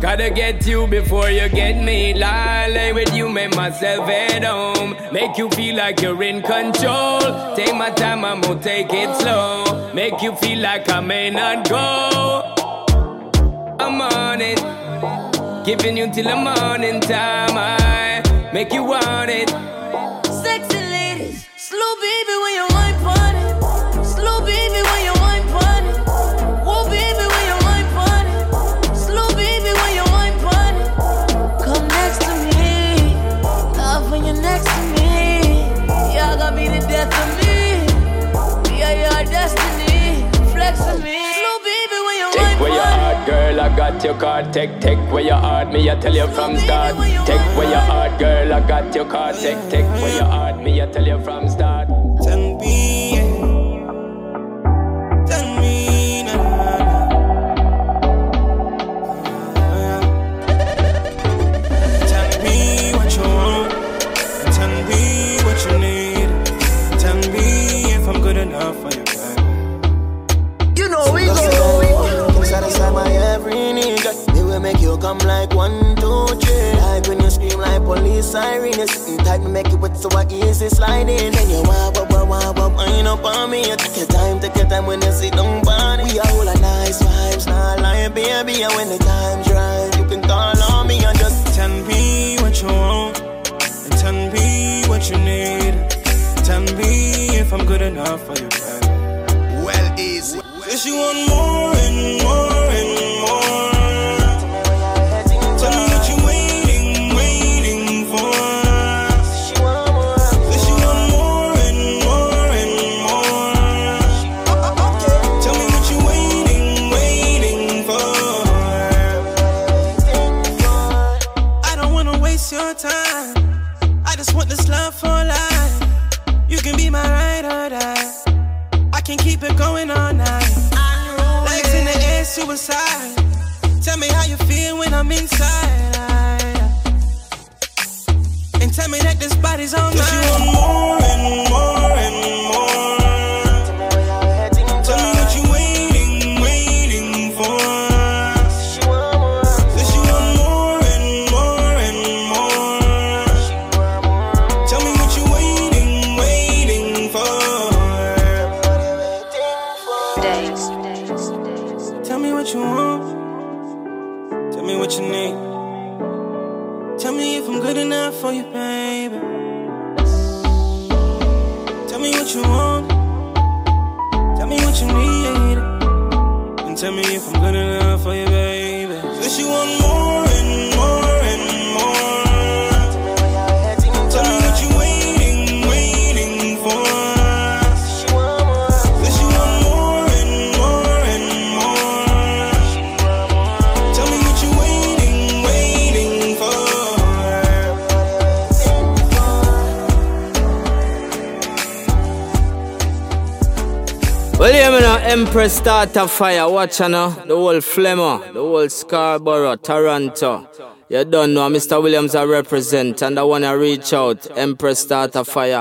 S31: Gotta get you before you get me. Lie, lay with you, make myself at home. Make you feel like you're in control. Take my time, I'm gonna take it slow. Make you feel like I may not go. I'm on it. Giving you till the morning time. I make you want it.
S19: Sexy ladies, slow baby when you
S26: got your card. Take, take away your heart, me, I tell you from start. Take away your heart, girl, I got your card. Take, take away your heart, me, I tell you from start.
S30: Come like one, two, three. Like when you scream like police siren. You sitting tight, me make it with so I easy sliding. Then you wah wah wah wah wah wind up on me. You take your time, take your time when you sit down, body. We are all a nice vibes, not lying, baby. And when the time's right, you can call on me and just
S16: Tell me what you want. And tell me what you need. Tell me if I'm good enough for you, babe.
S33: Well, easy.
S16: Wish you want more and more and inside. Tell me
S43: how you feel when I'm inside. And tell me that this body's all
S16: mine. you want more.
S50: Empress start a fire, watch now. The whole Flemmer, the whole Scarborough, Toronto. You don't know, Mr. Williams I represent, and I wanna reach out. Empress start a fire.